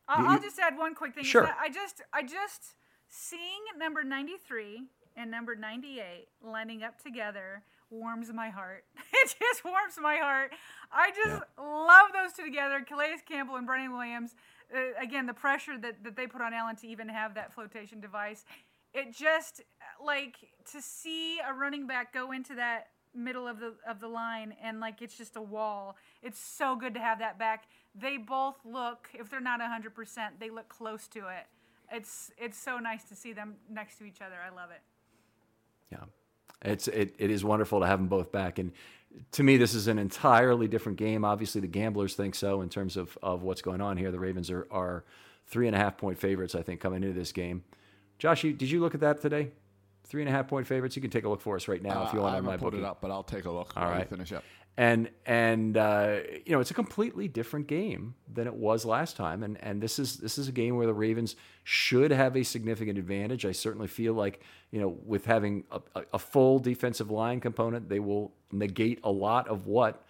Speaker 5: I'll, I'll just add one quick thing.
Speaker 4: Sure.
Speaker 5: I just, I just seeing number 93 and number 98 lining up together warms my heart. It just warms my heart. I just love those two together, Calais Campbell and Brandon Williams. Uh, again, the pressure that, that they put on Allen to even have that flotation device. It just like to see a running back go into that middle of the of the line and like it's just a wall. It's so good to have that back. They both look, if they're not 100%, they look close to it. It's it's so nice to see them next to each other. I love it.
Speaker 4: Yeah, it's it, it is wonderful to have them both back. And to me, this is an entirely different game. Obviously, the gamblers think so in terms of, of what's going on here. The Ravens are, are three and a half point favorites, I think, coming into this game. Josh, you, did you look at that today? Three and a half point favorites. You can take a look for us right now if you
Speaker 3: Uh,
Speaker 4: want
Speaker 3: I
Speaker 4: on
Speaker 3: haven't
Speaker 4: my
Speaker 3: put
Speaker 4: bookie.
Speaker 3: it up, but I'll take a look
Speaker 4: All
Speaker 3: while you
Speaker 4: right.
Speaker 3: finish up.
Speaker 4: and and uh, you know it's a completely different game than it was last time and and this is this is a game where the Ravens should have a significant advantage I certainly feel like you know with having a, a, a full defensive line component they will negate a lot of what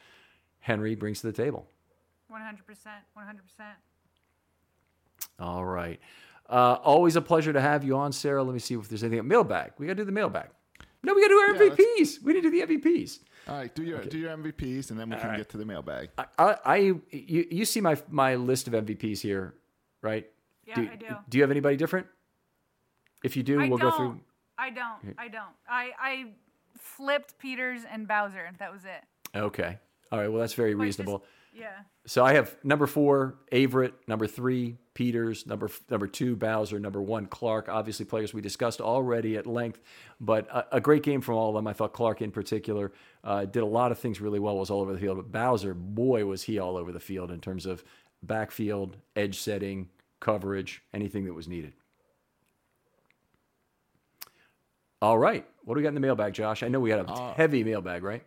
Speaker 4: Henry brings to the table
Speaker 5: 100%. 100%.
Speaker 4: all right uh, always a pleasure to have you on Sarah let me see if there's anything up. mailbag we got to do the mailbag no we got to do our
Speaker 3: Yeah,
Speaker 4: MVPs we need to do the MVPs
Speaker 3: All right, do your do your MVPs, and then we can get to the mailbag.
Speaker 4: I, I you, you see my my list of MVPs here, right?
Speaker 5: Yeah, I do.
Speaker 4: Do you have anybody different? If you do,
Speaker 5: I
Speaker 4: we'll
Speaker 5: don't.
Speaker 4: go through.
Speaker 5: I don't. I don't. I I flipped Peters and Bowser. That was it.
Speaker 4: Okay. All right. Well, that's very
Speaker 5: Like, just-
Speaker 4: reasonable.
Speaker 5: Yeah.
Speaker 4: So I have number four, Averett. Number three, Peters. Number number two, Bowser. Number one, Clark. Obviously, players we discussed already at length, but a, a great game from all of them. I thought Clark in particular uh, did a lot of things really well. Was all over the field, but Bowser, boy, was he all over the field in terms of backfield, edge setting, coverage, anything that was needed. All right. What do we got in the mailbag, Josh? I know we got a
Speaker 3: Uh,
Speaker 4: heavy mailbag, right?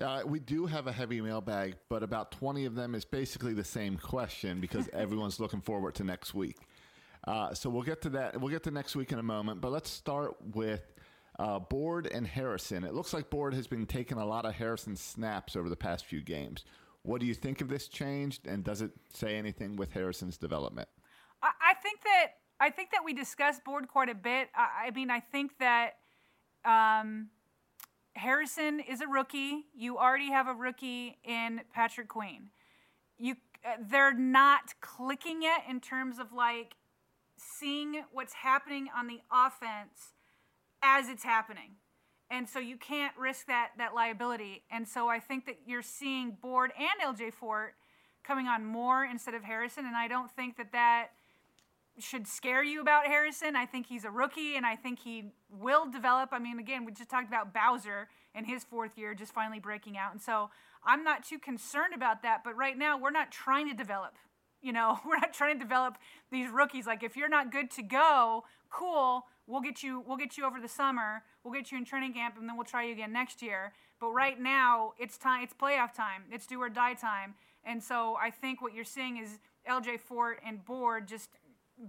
Speaker 3: Uh, we do have a heavy mailbag, but about 20 of them is basically the same question because everyone's looking forward to next week. Uh, so we'll get to that. We'll get to next week in a moment, but let's start with uh, Board and Harrison. It looks like Board has been taking a lot of Harrison snaps over the past few games. What do you think of this change, and does it say anything with Harrison's development?
Speaker 5: I, I think that I think that we discussed board quite a bit. I, I mean, I think that um, Harrison is a rookie. You already have a rookie in Patrick Queen. You, uh, they're not clicking yet in terms of like seeing what's happening on the offense as it's happening. And so you can't risk that that liability. And so I think that you're seeing Board and LJ Fort coming on more instead of Harrison. And I don't think that that should scare you about Harrison. I think he's a rookie and I think he will develop. I mean, again, we just talked about Bowser in his fourth year just finally breaking out. And so I'm not too concerned about that. But right now, we're not trying to develop. You know, we're not trying to develop these rookies. Like if you're not good to go, cool, we'll get you we'll get you over the summer. We'll get you in training camp and then we'll try you again next year. But right now, it's time it's playoff time. It's do or die time. And so I think what you're seeing is LJ Fort and Board just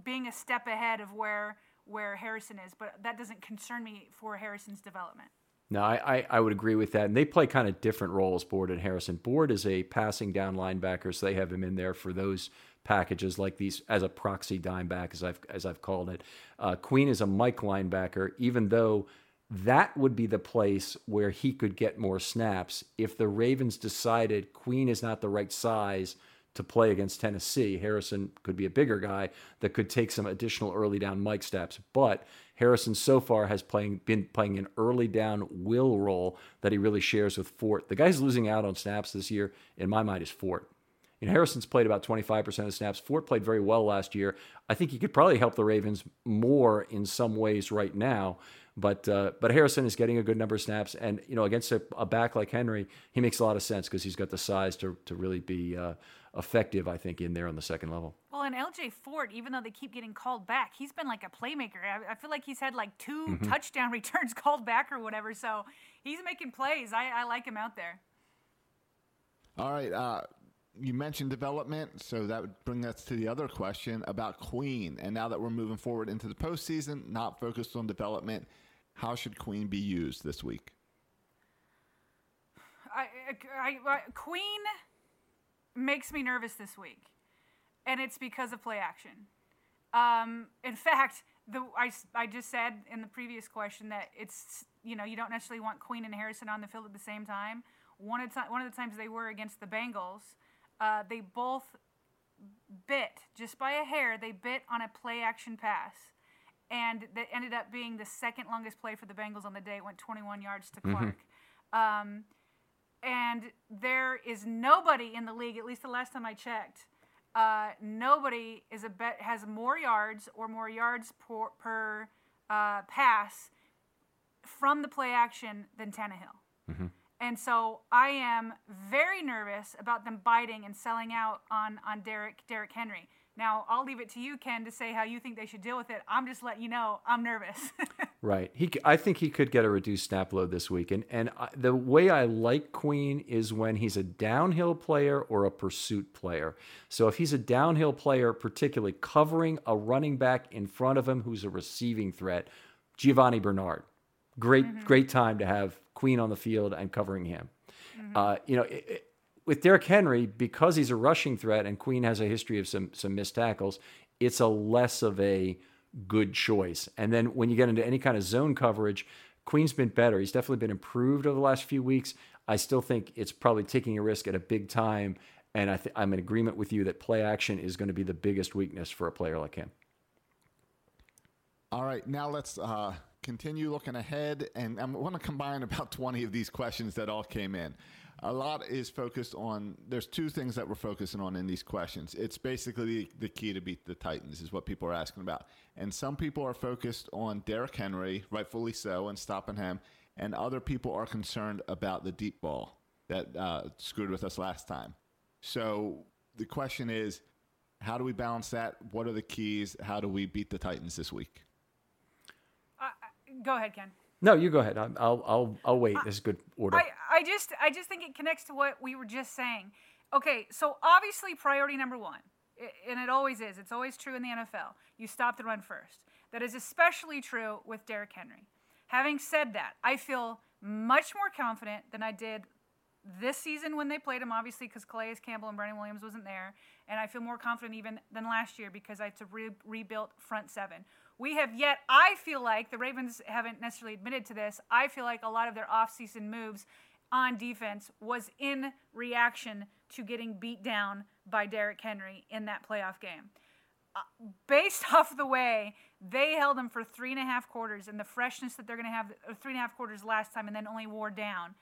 Speaker 5: being a step ahead of where where Harrison is, but that doesn't concern me for Harrison's development.
Speaker 4: No, I, I, I would agree with that. And they play kind of different roles, Board and Harrison. Board is a passing down linebacker, so they have him in there for those packages like these as a proxy dime back, as I've as I've called it. Uh, Queen is a Mike linebacker, even though that would be the place where he could get more snaps if the Ravens decided Queen is not the right size to play against Tennessee. Harrison could be a bigger guy that could take some additional early down Mike steps, but Harrison so far has playing been playing an early down will role that he really shares with Fort. The guy's losing out on snaps this year, in my mind, is Fort. You know, Harrison's played about 25% of the snaps. Fort played very well last year. I think he could probably help the Ravens more in some ways right now. But uh, but Harrison is getting a good number of snaps, and you know against a, a back like Henry, he makes a lot of sense because he's got the size to to really be uh, effective. I think in there on the second level.
Speaker 5: Well, and LJ Fort, even though they keep getting called back, he's been like a playmaker. I, I feel like he's had like 2
Speaker 4: Mm-hmm.
Speaker 5: touchdown returns called back or whatever. So he's making plays. I, I like him out there.
Speaker 3: All right. Uh, you mentioned development, so that would bring us to the other question about Queen. And now that we're moving forward into the postseason, not focused on development, how should Queen be used this week?
Speaker 5: I, I, I, Queen makes me nervous this week. and it's because of play action. Um, in fact, the I, I just said in the previous question that it's you know you don't necessarily want Queen and Harrison on the field at the same time. One of, one of the times they were against the Bengals, uh, they both bit just by a hair. They bit on a play action pass, and that ended up being the second longest play for the Bengals on the day. It went 21 yards to Clark. Mm-hmm. Um, and there is nobody in the league, at least the last time I checked, uh, nobody is a bet has more yards or more yards per, per uh, pass from the play action than Tannehill. Mm-hmm. And so I am very nervous about them biting and selling out on on Derrick Derrick Henry. Now I'll leave it to you, Ken, to say how you think they should deal with it. I'm just letting you know I'm nervous.
Speaker 4: right. He, I think he could get a reduced snap load this week, and and I, the way I like Queen is when he's a downhill player or a pursuit player. So if he's a downhill player, particularly covering a running back in front of him who's a receiving threat, Giovani Bernard, great mm-hmm. great time to have Queen on the field and covering him. Mm-hmm. Uh, you know, it, it, with Derrick Henry, because he's a rushing threat and Queen has a history of some some missed tackles, it's a less of a good choice. And then when you get into any kind of zone coverage, Queen's been better. He's definitely been improved over the last few weeks. I still think it's probably taking a risk at a big time. And I th- I'm in agreement with you that play action is going to be the biggest weakness for a player like him.
Speaker 3: All right, now let's uh, continue looking ahead, and I want to combine about 20 of these questions that all came in. A lot is focused on, there's two things that we're focusing on in these questions. It's basically the, key to beat the Titans, is what people are asking about. And some people are focused on Derrick Henry, rightfully so, and stopping him. And other people are concerned about the deep ball that uh, screwed with us last time. So the question is, how do we balance that? What are the keys? How do we beat the Titans this week?
Speaker 5: Go ahead, Ken.
Speaker 4: No, you go ahead. I'll I'll I'll wait. This is good order.
Speaker 5: I, I just I just think it connects to what we were just saying. Okay, so obviously priority number one, and it always is. It's always true in the NFL. You stop the run first. That is especially true with Derrick Henry. Having said that, I feel much more confident than I did this season when they played him, obviously because Calais Campbell and Brandon Williams wasn't there, and I feel more confident even than last year because I had to re- rebuild front seven. We have yet, I feel like, the Ravens haven't necessarily admitted to this, I feel like a lot of their offseason moves on defense was in reaction to getting beat down by Derrick Henry in that playoff game. Uh, based off the way they held him for three and a half quarters and the freshness that they're going to have, three and a half quarters last time and then only wore down.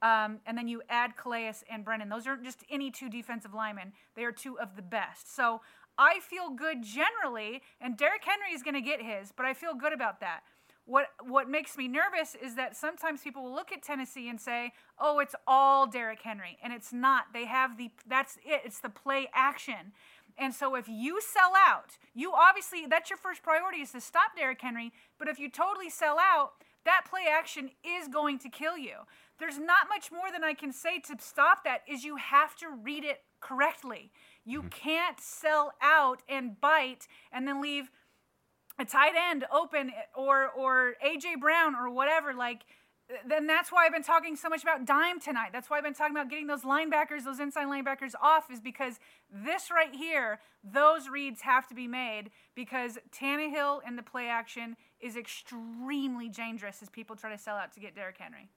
Speaker 5: Um, and then you add Calais and Brandon. Those aren't just any two defensive linemen. They are two of the best. So I feel good generally, and Derrick Henry is going to get his, but I feel good about that. What what makes me nervous is that sometimes people will look at Tennessee and say, "Oh, it's all Derrick Henry," and it's not. They have the that's it. It's the play action. And so if you sell out, you obviously that's your first priority is to stop Derrick Henry, but if you totally sell out, that play action is going to kill you. There's not much more than I can say to stop that is you have to read it correctly. You mm-hmm. can't sell out and bite and then leave a tight end open or or AJ Brown or whatever like then that's why I've been talking so much about dime tonight. That's why I've been talking about getting those linebackers, those inside linebackers off, is because this right here, those reads have to be made because Tannehill in the play action is extremely dangerous as people try to sell out to get Derrick Henry.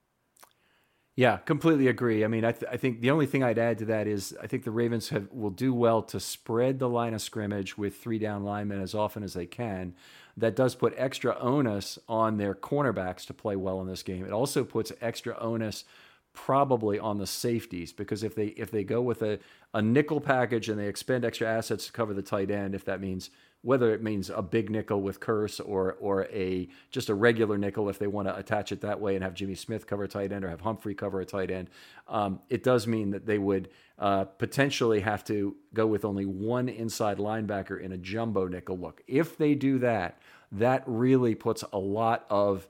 Speaker 4: Yeah, completely agree. I mean, I, th- I think the only thing I'd add to that is I think the Ravens have, will do well to spread the line of scrimmage with three down linemen as often as they can. That does put extra onus on their cornerbacks to play well in this game. It also puts extra onus probably on the safeties because if they if they go with a, a nickel package and they expend extra assets to cover the tight end, if that means whether it means a big nickel with Kearse or or a just a regular nickel if they want to attach it that way and have Jimmy Smith cover a tight end or have Humphrey cover a tight end, um, it does mean that they would uh, potentially have to go with only one inside linebacker in a jumbo nickel look. If they do that, that really puts a lot of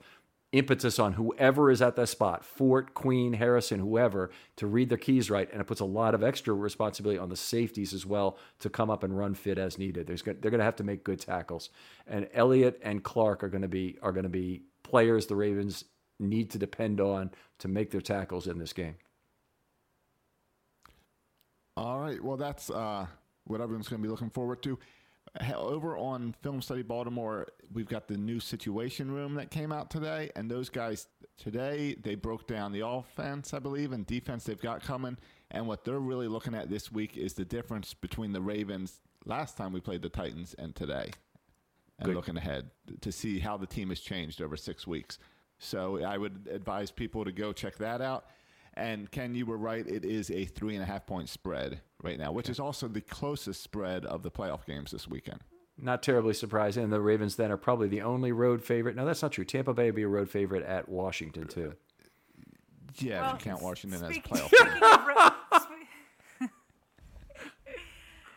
Speaker 4: impetus on whoever is at that spot, Fort, Queen, Harrison, whoever, to read their keys right. And it puts a lot of extra responsibility on the safeties as well to come up and run fit as needed. There's, they're going to have to make good tackles. And Elliott and Clark are going to be are going to be players the Ravens need to depend on to make their tackles in this game.
Speaker 3: All right. Well, that's uh, what everyone's going to be looking forward to. Over on Film Study Baltimore, we've got the new Situation Room that came out today, and those guys today they broke down the offense, I believe, and defense they've got coming. And what they're really looking at this week is the difference between the Ravens last time we played the Titans and today, and
Speaker 4: Good.
Speaker 3: looking ahead to see how the team has changed over six weeks. So I would advise people to go check that out. And Ken, you were right. It is a three and a half point spread right now, which is also the closest spread of the playoff games this weekend.
Speaker 4: Not terribly surprising. The Ravens then are probably the only road favorite. No, that's not true. Tampa Bay would be a road favorite at Washington too.
Speaker 3: Yeah,
Speaker 5: Well,
Speaker 3: if you count Washington as
Speaker 5: speak-
Speaker 3: playoff.
Speaker 5: Speaking of, ro-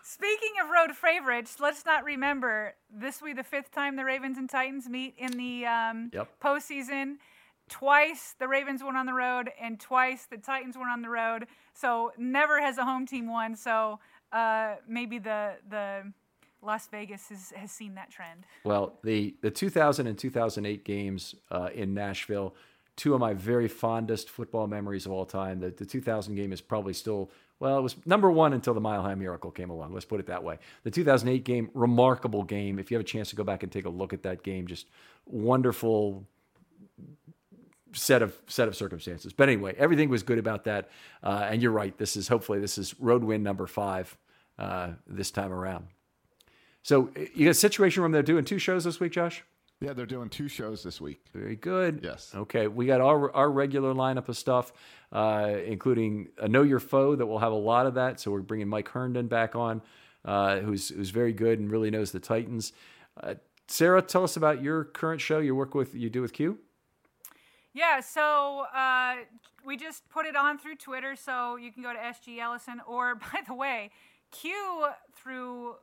Speaker 5: Speaking of road favorites, let's not remember this will be the fifth time the Ravens and Titans meet in the um,
Speaker 4: Yep.
Speaker 5: postseason. Twice the Ravens went on the road, and twice the Titans went on the road. So never has a home team won. So uh, maybe the the Las Vegas has, has seen that trend.
Speaker 4: Well, the the 2000 and 2008 games uh, in Nashville, two of my very fondest football memories of all time. The, the 2000 game is probably still well, it was number one until the Mile High Miracle came along. Let's put it that way. The 2008 game, remarkable game. If you have a chance to go back and take a look at that game, just wonderful set of set of circumstances. But anyway, everything was good about that. Uh, and you're right. This is hopefully this is road win number five uh, this time around. So uh, you got a situation room. They're doing two shows this week, Josh.
Speaker 3: Yeah, they're doing two shows this week.
Speaker 4: Very good.
Speaker 3: Yes.
Speaker 4: Okay, we got our our regular lineup of stuff, uh, including a Know Your Foe that will have a lot of that. So we're bringing Mike Herndon back on, uh, who's who's very good and really knows the Titans. Uh, Sarah, tell us about your current show you work with. You do with Q.
Speaker 5: Yeah, so uh, we just put it on through Twitter, so you can go to SG Ellison. Or, by the way, Q, through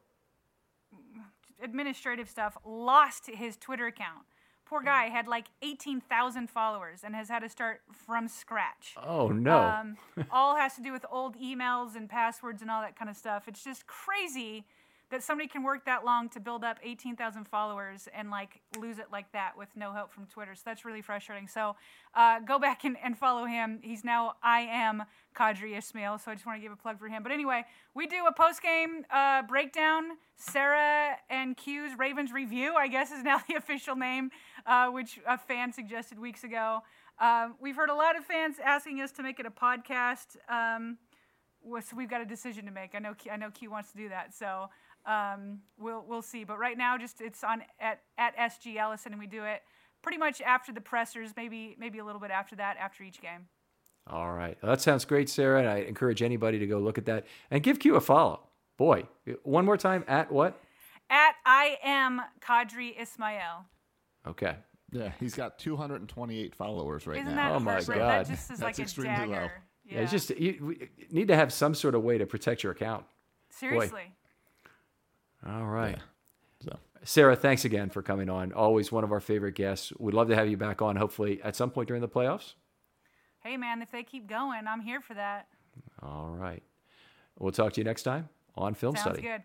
Speaker 5: administrative stuff, lost his Twitter account. Poor guy had like 18,000 followers and has had to start from scratch.
Speaker 4: Oh no.
Speaker 5: Um, all has to do with old emails and passwords and all that kind of stuff. It's just crazy that somebody can work that long to build up 18,000 followers and like lose it like that with no help from Twitter. So that's really frustrating. So uh, go back and, and follow him. He's now I am Qadry Ismail. So I just want to give a plug for him. But anyway, we do a post game uh, breakdown. Sarah and Q's Ravens review, I guess, is now the official name, uh, which a fan suggested weeks ago. Um, we've heard a lot of fans asking us to make it a podcast. Um, so we've got a decision to make. I know Q, I know Q wants to do that, so um, we'll we'll see. But right now, just it's on at at SG Ellison, and we do it pretty much after the pressers, maybe maybe a little bit after that, after each game.
Speaker 4: All right. Well, that sounds great, Sarah. And I encourage anybody to go look at that and give Q a follow. Boy, one more time at what?
Speaker 5: At I am Qadry Ismail.
Speaker 4: Okay.
Speaker 3: Yeah, he's got 228 followers right
Speaker 5: Isn't
Speaker 3: now.
Speaker 5: that
Speaker 4: Oh, my
Speaker 5: impressive?
Speaker 4: God.
Speaker 5: That just is
Speaker 3: That's
Speaker 5: like
Speaker 3: extremely
Speaker 5: dagger.
Speaker 3: low.
Speaker 5: Yeah.
Speaker 4: Yeah. It's just you, we need to have some sort of way to protect your account.
Speaker 5: seriously.
Speaker 4: All right.
Speaker 3: So
Speaker 4: Sarah, thanks again for coming on. Always one of our favorite guests. We'd love to have you back on, hopefully, at some point during the playoffs.
Speaker 5: Hey man, if they keep going, I'm here for that.
Speaker 4: All right. We'll talk to you next time on Film
Speaker 5: Sounds
Speaker 4: Study.
Speaker 5: good.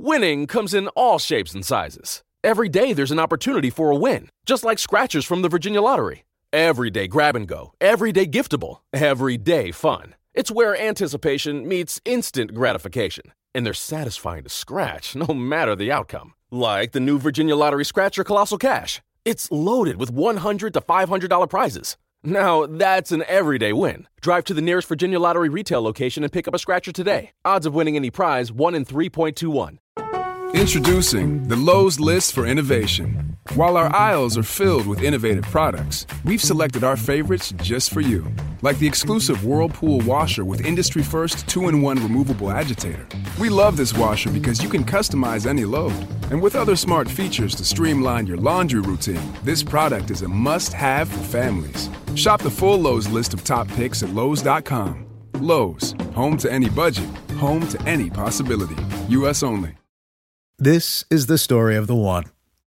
Speaker 2: Winning comes in all shapes and sizes. Every day there's an opportunity for a win, just like scratchers from the Virginia Lottery. Everyday grab and go, everyday giftable, everyday fun. It's where anticipation meets instant gratification, and they're satisfying to scratch no matter the outcome. Like the new Virginia Lottery Scratcher Colossal Cash. It's loaded with 100 to $500 prizes. Now, that's an everyday win. Drive to the nearest Virginia Lottery retail location and pick up a scratcher today. Odds of winning any prize 1 in 3.21.
Speaker 6: Introducing the Lowe's list for innovation. While our aisles are filled with innovative products, we've selected our favorites just for you. Like the exclusive Whirlpool washer with industry first 2 in 1 removable agitator. We love this washer because you can customize any load. And with other smart features to streamline your laundry routine, this product is a must have for families. Shop the full Lowe's list of top picks at Lowe's.com. Lowe's, home to any budget, home to any possibility. U.S. only.
Speaker 7: This is the story of the one.